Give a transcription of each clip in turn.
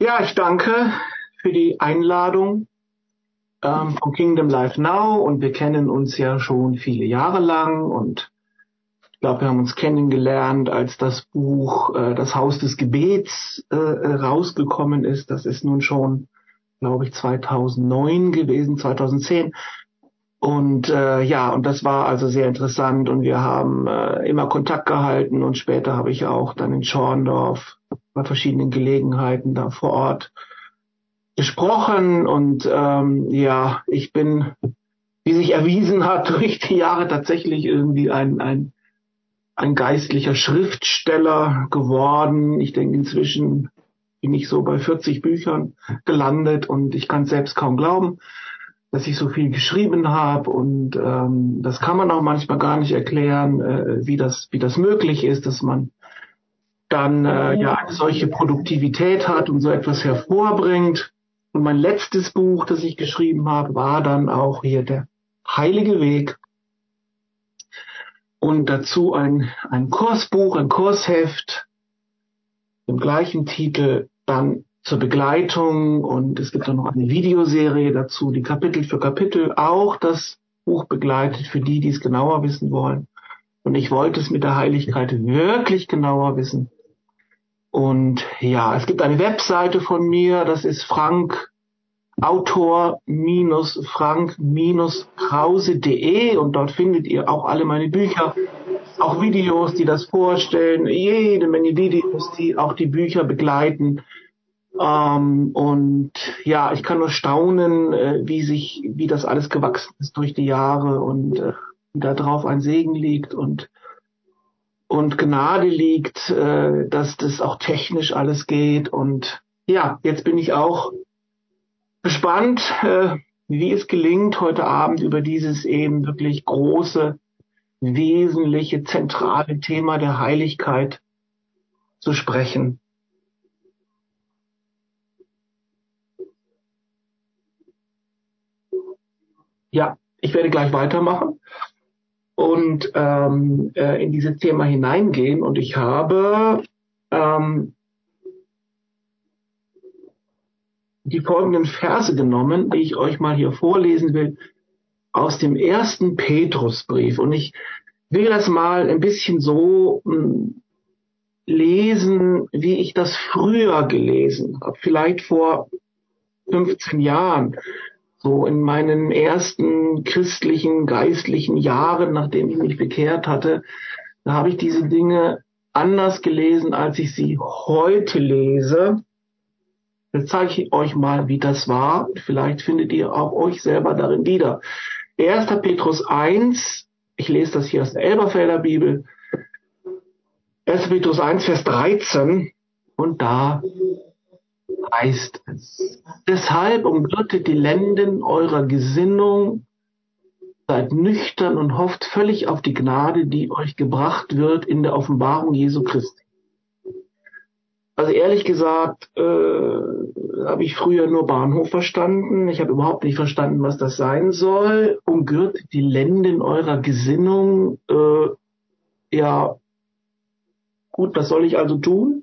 Ja, ich danke für die Einladung ähm, von Kingdom Life Now und wir kennen uns ja schon viele Jahre lang und ich glaube, wir haben uns kennengelernt, als das Buch äh, Das Haus des Gebets äh, rausgekommen ist. Das ist nun schon, glaube ich, 2009 gewesen, 2010. Und äh, ja, und das war also sehr interessant und wir haben äh, immer Kontakt gehalten und später habe ich auch dann in Schorndorf bei verschiedenen Gelegenheiten da vor Ort gesprochen und ähm, ja, ich bin, wie sich erwiesen hat, durch die Jahre tatsächlich irgendwie ein, ein, ein geistlicher Schriftsteller geworden. Ich denke, inzwischen bin ich so bei 40 Büchern gelandet und ich kann selbst kaum glauben, dass ich so viel geschrieben habe und ähm, das kann man auch manchmal gar nicht erklären, äh, wie das wie das möglich ist, dass man dann äh, ja eine solche Produktivität hat und so etwas hervorbringt. Und mein letztes Buch, das ich geschrieben habe, war dann auch hier der Heilige Weg. Und dazu ein, ein Kursbuch, ein Kursheft, im gleichen Titel, dann zur Begleitung und es gibt dann noch eine Videoserie dazu, die Kapitel für Kapitel auch das Buch begleitet für die, die es genauer wissen wollen. Und ich wollte es mit der Heiligkeit wirklich genauer wissen. Und ja, es gibt eine Webseite von mir, das ist Frank Autor-Frank-Krause.de und dort findet ihr auch alle meine Bücher, auch Videos, die das vorstellen, jede Menge Videos, die auch die Bücher begleiten. Ähm, und ja, ich kann nur staunen, äh, wie sich, wie das alles gewachsen ist durch die Jahre und äh, da drauf ein Segen liegt und und Gnade liegt, äh, dass das auch technisch alles geht. Und ja, jetzt bin ich auch gespannt, äh, wie es gelingt, heute Abend über dieses eben wirklich große, wesentliche, zentrale Thema der Heiligkeit zu sprechen. Ja, ich werde gleich weitermachen und ähm, äh, in dieses Thema hineingehen. Und ich habe ähm, die folgenden Verse genommen, die ich euch mal hier vorlesen will, aus dem ersten Petrusbrief. Und ich will das mal ein bisschen so hm, lesen, wie ich das früher gelesen habe, vielleicht vor 15 Jahren so in meinen ersten christlichen, geistlichen Jahren, nachdem ich mich bekehrt hatte, da habe ich diese Dinge anders gelesen, als ich sie heute lese. Jetzt zeige ich euch mal, wie das war. Vielleicht findet ihr auch euch selber darin wieder. 1. Petrus 1, ich lese das hier aus der Elberfelder Bibel. 1. Petrus 1, Vers 13. Und da heißt es. Deshalb umgürtet die Lenden eurer Gesinnung, seid nüchtern und hofft völlig auf die Gnade, die euch gebracht wird in der Offenbarung Jesu Christi. Also ehrlich gesagt, äh, habe ich früher nur Bahnhof verstanden. Ich habe überhaupt nicht verstanden, was das sein soll. Umgürtet die Lenden eurer Gesinnung. Äh, ja, gut, was soll ich also tun?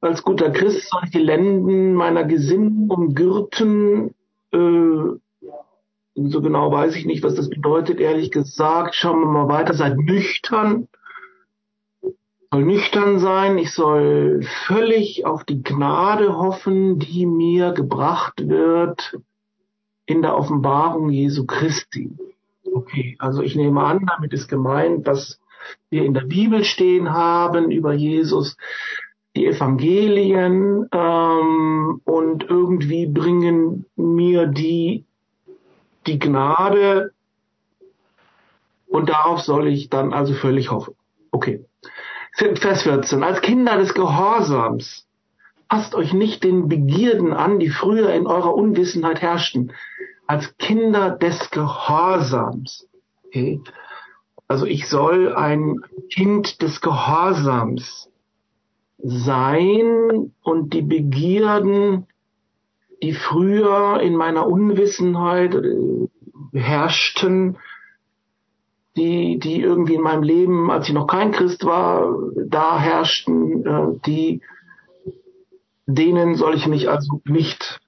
Als guter Christ soll ich die Lenden meiner Gesinnung umgürten. Äh, so genau weiß ich nicht, was das bedeutet, ehrlich gesagt. Schauen wir mal weiter. Seid nüchtern. Soll nüchtern sein. Ich soll völlig auf die Gnade hoffen, die mir gebracht wird in der Offenbarung Jesu Christi. Okay, also ich nehme an, damit ist gemeint, dass wir in der Bibel stehen haben über Jesus, die Evangelien ähm, und irgendwie bringen mir die die Gnade und darauf soll ich dann also völlig hoffen. Okay. Vers 14. Als Kinder des Gehorsams passt euch nicht den Begierden an, die früher in eurer Unwissenheit herrschten. Als Kinder des Gehorsams. Okay. Also ich soll ein Kind des Gehorsams sein und die Begierden, die früher in meiner Unwissenheit äh, herrschten, die, die irgendwie in meinem Leben, als ich noch kein Christ war, da herrschten, äh, die, denen soll ich mich also nicht,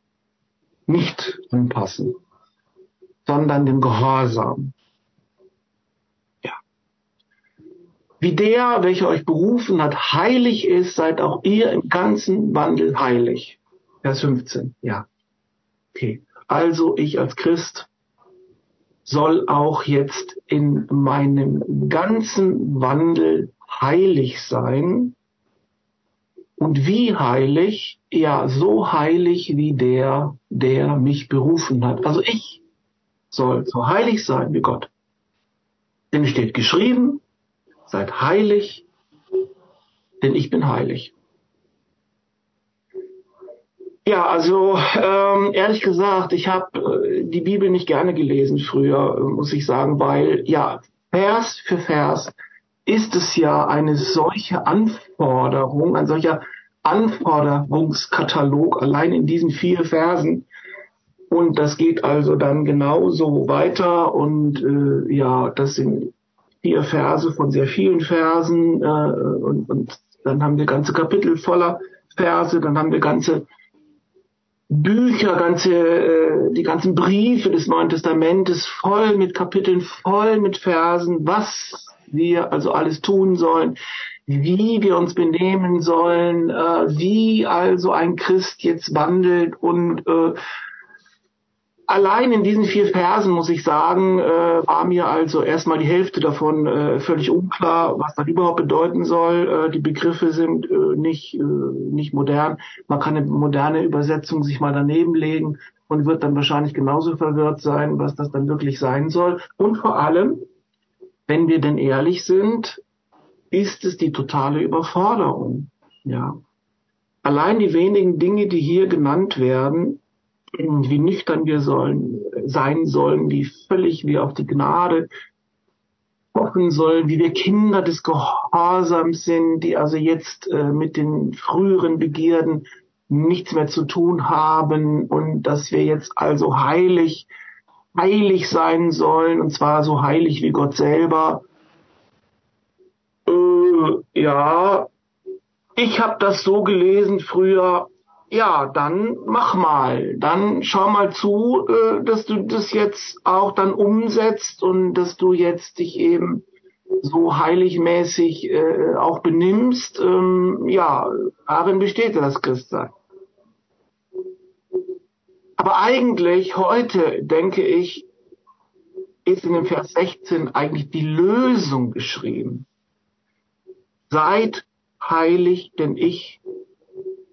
nicht anpassen, sondern dem Gehorsam. Ja. Wie der, welcher euch berufen hat, heilig ist, seid auch ihr im ganzen Wandel heilig. Vers 15, ja. Okay. Also ich als Christ soll auch jetzt in meinem ganzen Wandel heilig sein. Und wie heilig? Ja, so heilig wie der, der mich berufen hat. Also ich soll so heilig sein wie Gott. Denn steht geschrieben, seid heilig, denn ich bin heilig. Ja, also ähm, ehrlich gesagt, ich habe äh, die Bibel nicht gerne gelesen früher, muss ich sagen, weil ja, Vers für Vers ist es ja eine solche Anforderung, ein solcher Anforderungskatalog allein in diesen vier Versen. Und das geht also dann genauso weiter und äh, ja, das sind vier Verse von sehr vielen Versen äh, und, und dann haben wir ganze Kapitel voller Verse, dann haben wir ganze Bücher, ganze, äh, die ganzen Briefe des Neuen Testamentes voll mit Kapiteln, voll mit Versen, was wir also alles tun sollen, wie wir uns benehmen sollen, äh, wie also ein Christ jetzt wandelt und äh, allein in diesen vier Versen muss ich sagen, äh, war mir also erstmal die Hälfte davon äh, völlig unklar, was das überhaupt bedeuten soll. Äh, die Begriffe sind äh, nicht, äh, nicht modern. Man kann eine moderne Übersetzung sich mal daneben legen und wird dann wahrscheinlich genauso verwirrt sein, was das dann wirklich sein soll. Und vor allem, wenn wir denn ehrlich sind, ist es die totale Überforderung. Ja. Allein die wenigen Dinge, die hier genannt werden, wie nüchtern wir sollen, sein sollen, wie völlig wir auf die Gnade hoffen sollen, wie wir Kinder des Gehorsams sind, die also jetzt äh, mit den früheren Begierden nichts mehr zu tun haben und dass wir jetzt also heilig, heilig sein sollen und zwar so heilig wie Gott selber. Äh, ja, ich habe das so gelesen früher, ja, dann mach mal. Dann schau mal zu, äh, dass du das jetzt auch dann umsetzt und dass du jetzt dich eben so heiligmäßig äh, auch benimmst. Ähm, ja, darin besteht das Christsein. Aber eigentlich heute, denke ich, ist in dem Vers 16 eigentlich die Lösung geschrieben. Seid heilig, denn ich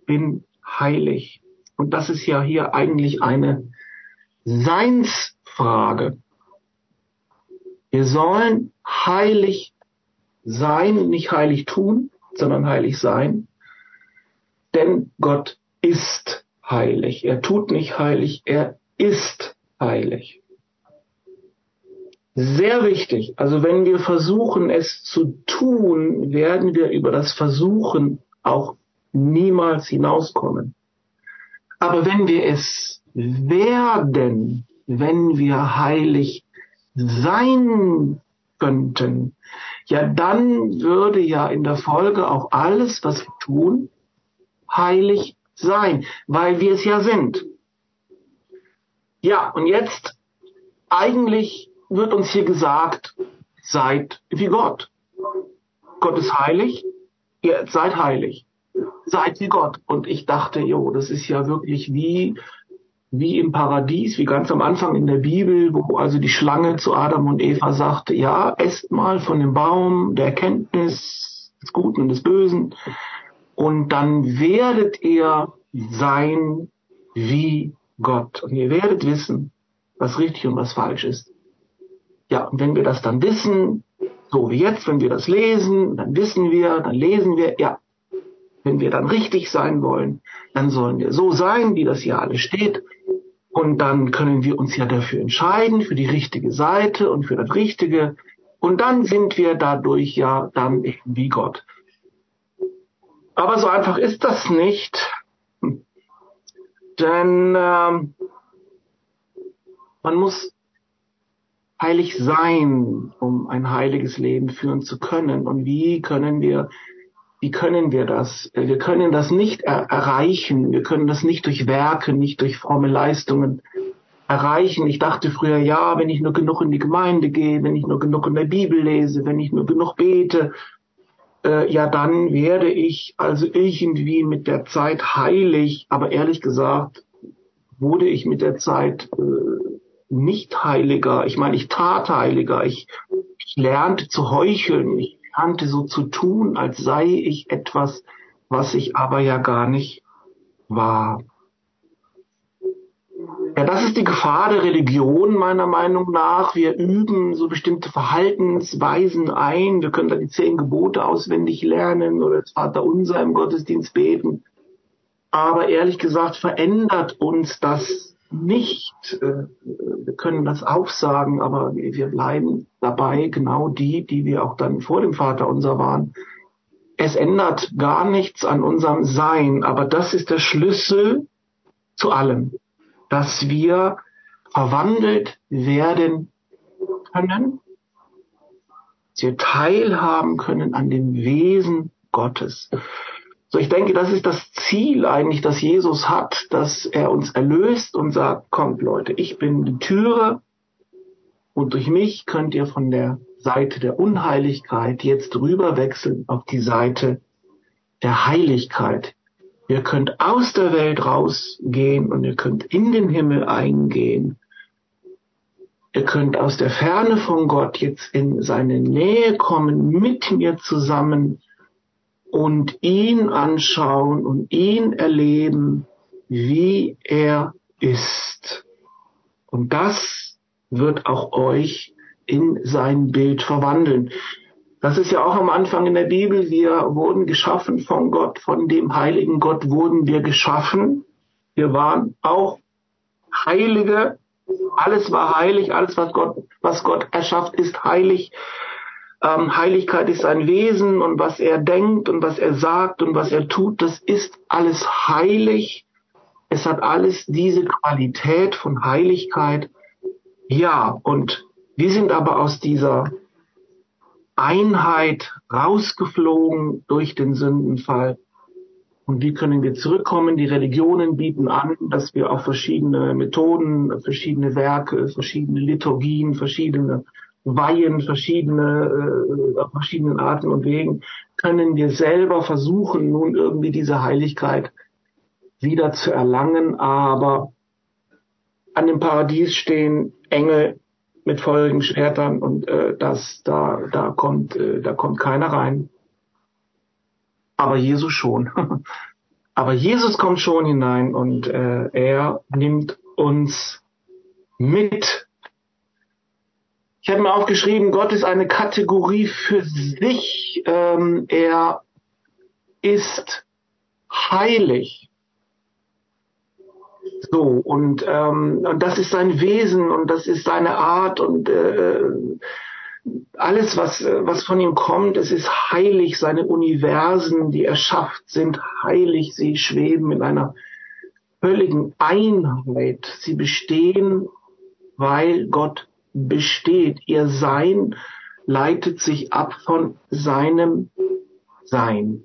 bin heilig. Und das ist ja hier eigentlich eine Seinsfrage. Wir sollen heilig sein, nicht heilig tun, sondern heilig sein. Denn Gott ist heilig. Er tut nicht heilig, er ist heilig. Sehr wichtig. Also wenn wir versuchen, es zu tun, werden wir über das Versuchen auch niemals hinauskommen. Aber wenn wir es werden, wenn wir heilig sein könnten, ja dann würde ja in der Folge auch alles, was wir tun, heilig sein, weil wir es ja sind. Ja, und jetzt eigentlich wird uns hier gesagt, seid wie Gott. Gott ist heilig, ihr seid heilig seid wie Gott. Und ich dachte, jo, das ist ja wirklich wie, wie im Paradies, wie ganz am Anfang in der Bibel, wo also die Schlange zu Adam und Eva sagte, ja, esst mal von dem Baum der Erkenntnis des Guten und des Bösen und dann werdet ihr sein wie Gott. Und ihr werdet wissen, was richtig und was falsch ist. Ja, und wenn wir das dann wissen, so wie jetzt, wenn wir das lesen, dann wissen wir, dann lesen wir, ja, wenn wir dann richtig sein wollen, dann sollen wir so sein, wie das hier alles steht. Und dann können wir uns ja dafür entscheiden, für die richtige Seite und für das Richtige. Und dann sind wir dadurch ja dann wie Gott. Aber so einfach ist das nicht. Denn ähm, man muss heilig sein, um ein heiliges Leben führen zu können. Und wie können wir wie können wir das? Wir können das nicht er erreichen. Wir können das nicht durch Werke, nicht durch fromme Leistungen erreichen. Ich dachte früher, ja, wenn ich nur genug in die Gemeinde gehe, wenn ich nur genug in der Bibel lese, wenn ich nur genug bete, äh, ja, dann werde ich also irgendwie mit der Zeit heilig. Aber ehrlich gesagt, wurde ich mit der Zeit äh, nicht heiliger. Ich meine, ich tat heiliger. Ich, ich lernte zu heucheln. Ich lernte so zu tun, als sei ich etwas, was ich aber ja gar nicht war. Ja, das ist die Gefahr der Religion meiner Meinung nach. Wir üben so bestimmte Verhaltensweisen ein. Wir können da die zehn Gebote auswendig lernen oder das Vaterunser im Gottesdienst beten. Aber ehrlich gesagt verändert uns das nicht. Äh, wir können das aufsagen, aber wir bleiben dabei genau die, die wir auch dann vor dem Vaterunser waren. Es ändert gar nichts an unserem Sein, aber das ist der Schlüssel zu allem dass wir verwandelt werden können, dass wir teilhaben können an dem Wesen Gottes. So, ich denke, das ist das Ziel eigentlich, das Jesus hat, dass er uns erlöst und sagt, kommt Leute, ich bin die Türe und durch mich könnt ihr von der Seite der Unheiligkeit jetzt rüberwechseln auf die Seite der Heiligkeit. Ihr könnt aus der Welt rausgehen und ihr könnt in den Himmel eingehen. Ihr könnt aus der Ferne von Gott jetzt in seine Nähe kommen, mit mir zusammen und ihn anschauen und ihn erleben, wie er ist. Und das wird auch euch in sein Bild verwandeln. Das ist ja auch am Anfang in der Bibel. Wir wurden geschaffen von Gott, von dem heiligen Gott wurden wir geschaffen. Wir waren auch Heilige. Alles war heilig. Alles, was Gott, was Gott erschafft, ist heilig. Ähm, Heiligkeit ist sein Wesen und was er denkt und was er sagt und was er tut, das ist alles heilig. Es hat alles diese Qualität von Heiligkeit. Ja, und wir sind aber aus dieser Einheit rausgeflogen durch den Sündenfall. Und wie können wir zurückkommen? Die Religionen bieten an, dass wir auf verschiedene Methoden, verschiedene Werke, verschiedene Liturgien, verschiedene Weihen, verschiedene, äh, auf verschiedenen Arten und Wegen, können wir selber versuchen, nun irgendwie diese Heiligkeit wieder zu erlangen. Aber an dem Paradies stehen Engel mit feurigen Schwertern und äh, das da da kommt äh, da kommt keiner rein. Aber Jesus schon. Aber Jesus kommt schon hinein und äh, er nimmt uns mit. Ich habe mir aufgeschrieben, Gott ist eine Kategorie für sich. Ähm, er ist heilig. So, und, ähm, und das ist sein Wesen und das ist seine Art und äh, alles, was, was von ihm kommt, es ist heilig. Seine Universen, die er schafft, sind heilig. Sie schweben in einer völligen Einheit. Sie bestehen, weil Gott besteht. Ihr Sein leitet sich ab von seinem Sein.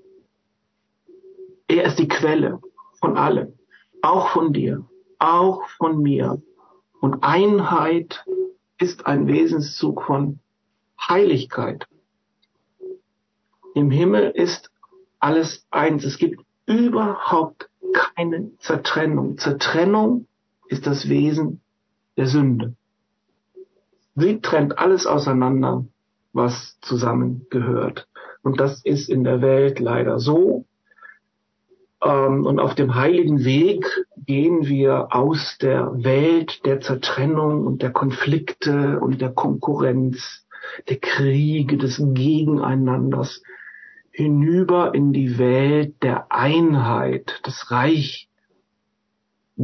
Er ist die Quelle von allem auch von dir, auch von mir. Und Einheit ist ein Wesenszug von Heiligkeit. Im Himmel ist alles eins. Es gibt überhaupt keine Zertrennung. Zertrennung ist das Wesen der Sünde. Sie trennt alles auseinander, was zusammengehört. Und das ist in der Welt leider so. Ähm, und auf dem heiligen Weg gehen wir aus der Welt der Zertrennung und der Konflikte und der Konkurrenz, der Kriege, des Gegeneinanders hinüber in die Welt der Einheit, das Reich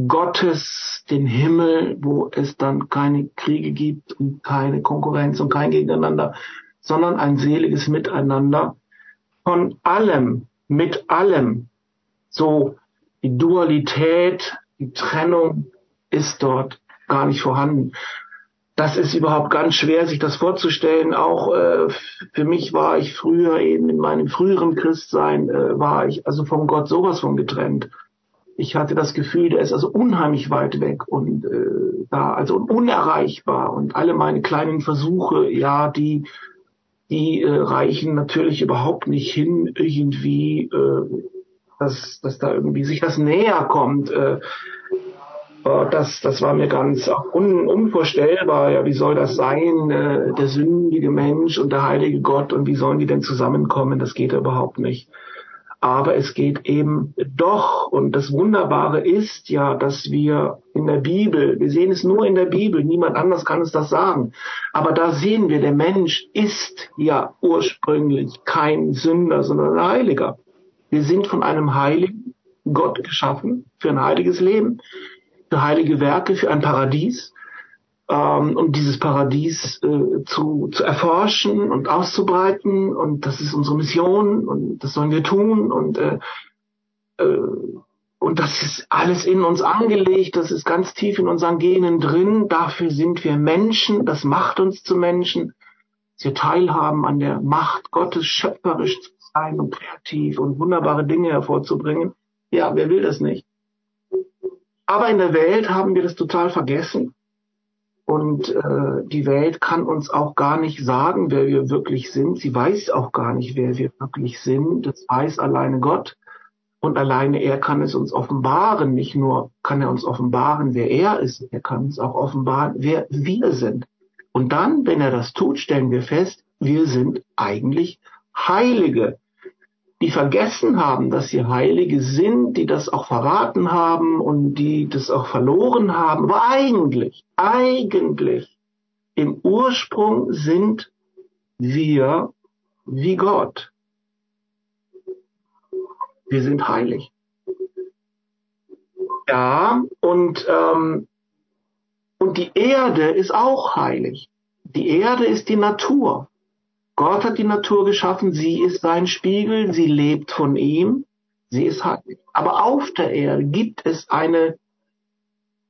Gottes, den Himmel, wo es dann keine Kriege gibt und keine Konkurrenz und kein Gegeneinander, sondern ein seliges Miteinander von allem, mit allem, so die Dualität, die Trennung ist dort gar nicht vorhanden. das ist überhaupt ganz schwer, sich das vorzustellen. Auch äh, für mich war ich früher eben in meinem früheren Christsein, äh, war ich also vom Gott sowas von getrennt. Ich hatte das Gefühl, der ist also unheimlich weit weg und äh, da also unerreichbar und alle meine kleinen Versuche, ja, die die äh, reichen natürlich überhaupt nicht hin, irgendwie, äh, dass, dass da irgendwie sich das näher kommt. Äh, das, das war mir ganz un, unvorstellbar. Ja, wie soll das sein? Äh, der sündige Mensch und der heilige Gott und wie sollen die denn zusammenkommen? Das geht überhaupt nicht. Aber es geht eben doch. Und das Wunderbare ist ja, dass wir in der Bibel, wir sehen es nur in der Bibel, niemand anders kann uns das sagen. Aber da sehen wir, der Mensch ist ja ursprünglich kein Sünder, sondern ein Heiliger. Wir sind von einem heiligen Gott geschaffen für ein heiliges Leben für heilige Werke, für ein Paradies, ähm, um dieses Paradies äh, zu, zu erforschen und auszubreiten. Und das ist unsere Mission und das sollen wir tun. Und, äh, äh, und das ist alles in uns angelegt, das ist ganz tief in unseren Genen drin. Dafür sind wir Menschen, das macht uns zu Menschen. Dass wir teilhaben an der Macht Gottes, schöpferisch zu sein und kreativ und wunderbare Dinge hervorzubringen. Ja, wer will das nicht? Aber in der Welt haben wir das total vergessen. Und äh, die Welt kann uns auch gar nicht sagen, wer wir wirklich sind. Sie weiß auch gar nicht, wer wir wirklich sind. Das weiß alleine Gott. Und alleine er kann es uns offenbaren. Nicht nur kann er uns offenbaren, wer er ist, er kann uns auch offenbaren, wer wir sind. Und dann, wenn er das tut, stellen wir fest, wir sind eigentlich Heilige die vergessen haben, dass sie Heilige sind, die das auch verraten haben und die das auch verloren haben. Aber eigentlich, eigentlich, im Ursprung sind wir wie Gott. Wir sind heilig. Ja, und, ähm, und die Erde ist auch heilig. Die Erde ist die Natur. Gott hat die Natur geschaffen, sie ist sein Spiegel, sie lebt von ihm, sie ist heilig. Aber auf der Erde gibt es eine,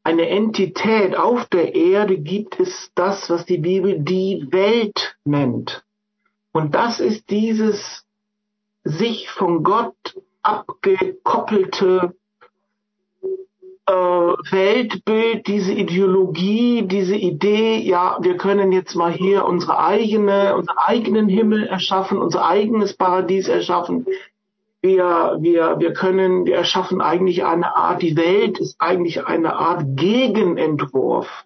eine Entität, auf der Erde gibt es das, was die Bibel die Welt nennt. Und das ist dieses sich von Gott abgekoppelte Weltbild, diese Ideologie, diese Idee, ja, wir können jetzt mal hier unsere eigene, unseren eigenen Himmel erschaffen, unser eigenes Paradies erschaffen. Wir, wir, wir können, wir erschaffen eigentlich eine Art, die Welt ist eigentlich eine Art Gegenentwurf,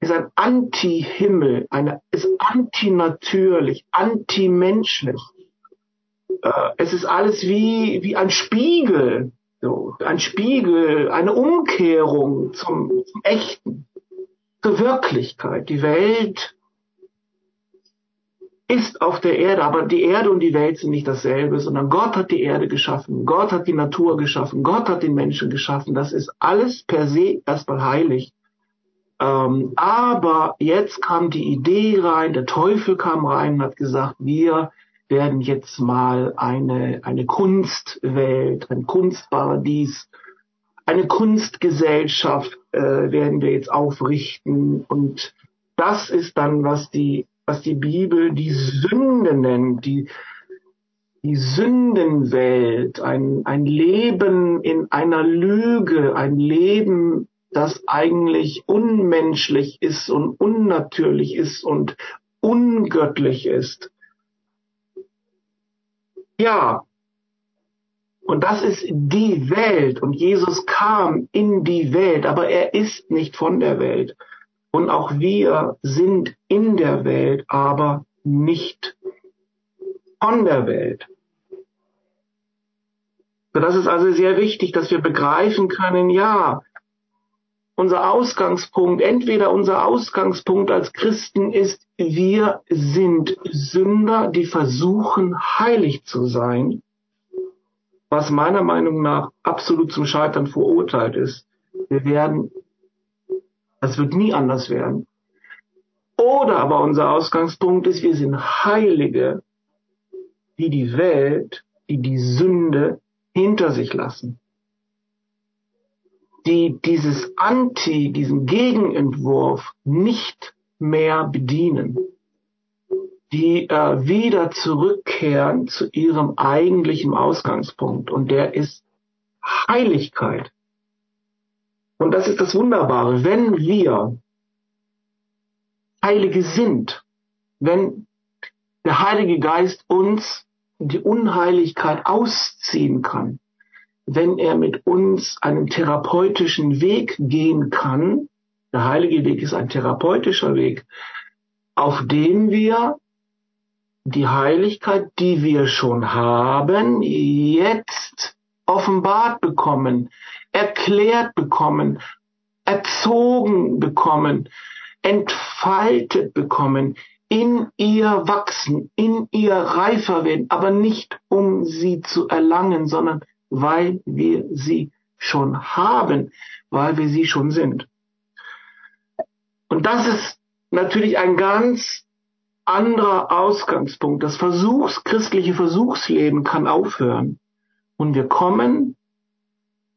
ist ein Anti-Himmel, eine, ist antinatürlich, antimenschlich. Äh, es ist alles wie, wie ein Spiegel so, ein Spiegel, eine Umkehrung zum, zum Echten, zur Wirklichkeit. Die Welt ist auf der Erde, aber die Erde und die Welt sind nicht dasselbe, sondern Gott hat die Erde geschaffen, Gott hat die Natur geschaffen, Gott hat den Menschen geschaffen. Das ist alles per se erstmal heilig. Ähm, aber jetzt kam die Idee rein, der Teufel kam rein und hat gesagt, wir werden jetzt mal eine, eine Kunstwelt, ein Kunstparadies, eine Kunstgesellschaft äh, werden wir jetzt aufrichten. Und das ist dann, was die, was die Bibel die Sünde nennt, die, die Sündenwelt, ein, ein Leben in einer Lüge, ein Leben, das eigentlich unmenschlich ist und unnatürlich ist und ungöttlich ist. Ja. Und das ist die Welt. Und Jesus kam in die Welt, aber er ist nicht von der Welt. Und auch wir sind in der Welt, aber nicht von der Welt. Das ist also sehr wichtig, dass wir begreifen können, ja, unser Ausgangspunkt, entweder unser Ausgangspunkt als Christen ist, wir sind Sünder, die versuchen heilig zu sein, was meiner Meinung nach absolut zum Scheitern verurteilt ist. Wir werden, das wird nie anders werden. Oder aber unser Ausgangspunkt ist, wir sind Heilige, die die Welt, die die Sünde hinter sich lassen die dieses Anti, diesen Gegenentwurf nicht mehr bedienen, die äh, wieder zurückkehren zu ihrem eigentlichen Ausgangspunkt und der ist Heiligkeit. Und das ist das Wunderbare, wenn wir Heilige sind, wenn der Heilige Geist uns die Unheiligkeit ausziehen kann, wenn er mit uns einen therapeutischen Weg gehen kann, der heilige Weg ist ein therapeutischer Weg, auf dem wir die Heiligkeit, die wir schon haben, jetzt offenbart bekommen, erklärt bekommen, erzogen bekommen, entfaltet bekommen, in ihr wachsen, in ihr reifer werden, aber nicht um sie zu erlangen, sondern weil wir sie schon haben, weil wir sie schon sind. Und das ist natürlich ein ganz anderer Ausgangspunkt. Das Versuchs, christliche Versuchsleben kann aufhören. Und wir kommen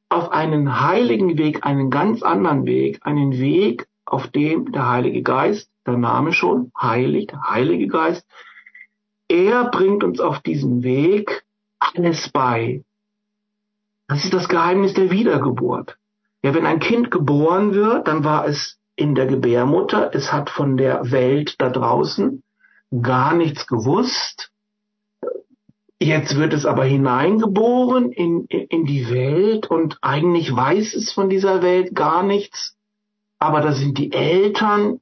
auf einen heiligen Weg, einen ganz anderen Weg, einen Weg, auf dem der Heilige Geist, der Name schon, heilig, der Heilige Geist, er bringt uns auf diesem Weg alles bei. Das ist das Geheimnis der Wiedergeburt. Ja, wenn ein Kind geboren wird, dann war es in der Gebärmutter, es hat von der Welt da draußen gar nichts gewusst. Jetzt wird es aber hineingeboren in, in die Welt und eigentlich weiß es von dieser Welt gar nichts. Aber da sind die Eltern,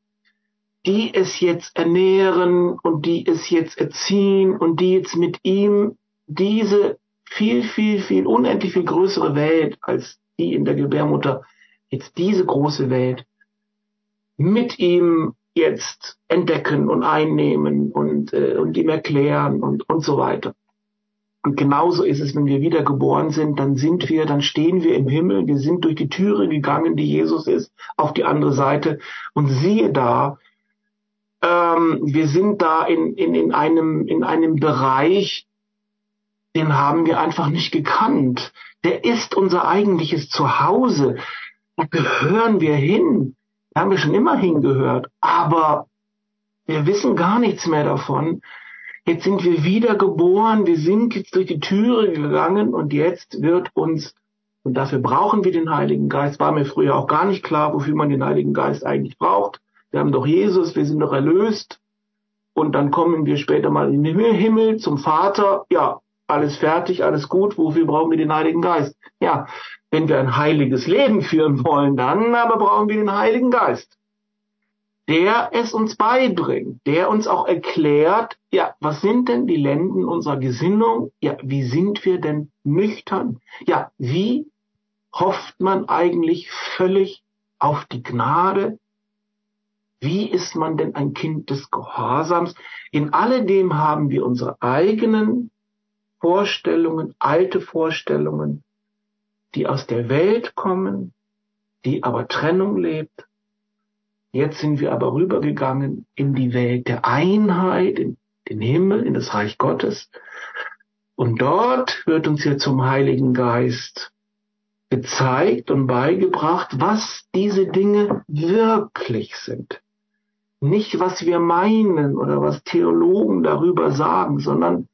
die es jetzt ernähren und die es jetzt erziehen und die jetzt mit ihm diese viel, viel, viel, unendlich viel größere Welt als die in der Gebärmutter, jetzt diese große Welt, mit ihm jetzt entdecken und einnehmen und, äh, und ihm erklären und, und so weiter. Und genauso ist es, wenn wir wiedergeboren sind, dann sind wir, dann stehen wir im Himmel, wir sind durch die Türe gegangen, die Jesus ist, auf die andere Seite und siehe da, ähm, wir sind da in, in, in, einem, in einem Bereich, den haben wir einfach nicht gekannt. Der ist unser eigentliches Zuhause. Da gehören wir hin. Da haben wir schon immer hingehört. Aber wir wissen gar nichts mehr davon. Jetzt sind wir wiedergeboren. Wir sind jetzt durch die Türe gegangen und jetzt wird uns, und dafür brauchen wir den Heiligen Geist, war mir früher auch gar nicht klar, wofür man den Heiligen Geist eigentlich braucht. Wir haben doch Jesus, wir sind doch erlöst. Und dann kommen wir später mal in den Himmel zum Vater. Ja, alles fertig, alles gut, wofür brauchen wir den Heiligen Geist? Ja, wenn wir ein heiliges Leben führen wollen, dann aber brauchen wir den Heiligen Geist, der es uns beibringt, der uns auch erklärt, ja, was sind denn die Lenden unserer Gesinnung? Ja, wie sind wir denn nüchtern? Ja, wie hofft man eigentlich völlig auf die Gnade? Wie ist man denn ein Kind des Gehorsams? In alledem haben wir unsere eigenen Vorstellungen, alte Vorstellungen, die aus der Welt kommen, die aber Trennung lebt. Jetzt sind wir aber rübergegangen in die Welt der Einheit, in den Himmel, in das Reich Gottes. Und dort wird uns jetzt zum Heiligen Geist gezeigt und beigebracht, was diese Dinge wirklich sind. Nicht, was wir meinen oder was Theologen darüber sagen, sondern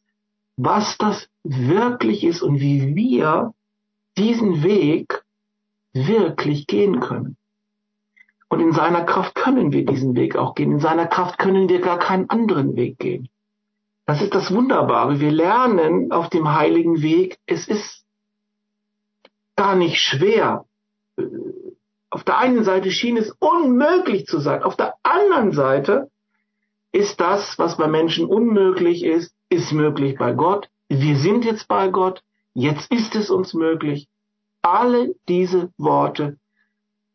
was das wirklich ist und wie wir diesen Weg wirklich gehen können. Und in seiner Kraft können wir diesen Weg auch gehen. In seiner Kraft können wir gar keinen anderen Weg gehen. Das ist das Wunderbare. Wir lernen auf dem heiligen Weg, es ist gar nicht schwer. Auf der einen Seite schien es unmöglich zu sein. Auf der anderen Seite ist das, was bei Menschen unmöglich ist, ist möglich bei Gott. Wir sind jetzt bei Gott. Jetzt ist es uns möglich, alle diese Worte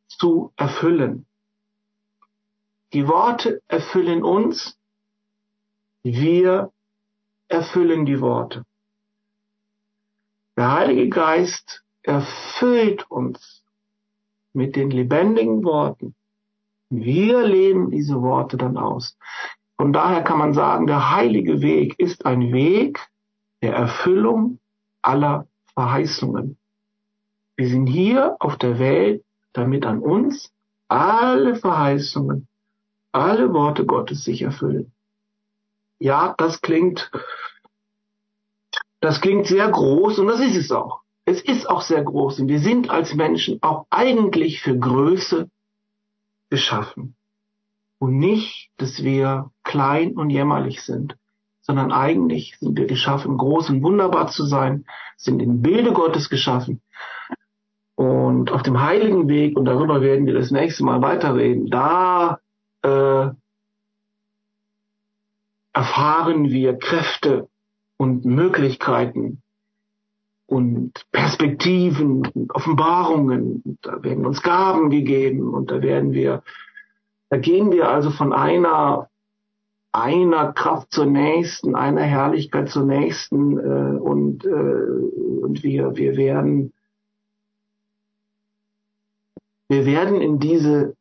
zu erfüllen. Die Worte erfüllen uns. Wir erfüllen die Worte. Der Heilige Geist erfüllt uns mit den lebendigen Worten. Wir leben diese Worte dann aus. Von daher kann man sagen, der heilige Weg ist ein Weg der Erfüllung aller Verheißungen. Wir sind hier auf der Welt, damit an uns alle Verheißungen alle Worte Gottes sich erfüllen. Ja, das klingt, das klingt sehr groß und das ist es auch. Es ist auch sehr groß und wir sind als Menschen auch eigentlich für Größe geschaffen. Und nicht, dass wir klein und jämmerlich sind, sondern eigentlich sind wir geschaffen, groß und wunderbar zu sein, sind im Bilde Gottes geschaffen. Und auf dem heiligen Weg, und darüber werden wir das nächste Mal weiterreden, da äh, erfahren wir Kräfte und Möglichkeiten und Perspektiven und Offenbarungen. Da werden uns Gaben gegeben und da werden wir, da gehen wir also von einer einer Kraft zur nächsten, einer Herrlichkeit zur nächsten äh, und, äh, und wir, wir werden wir werden in diese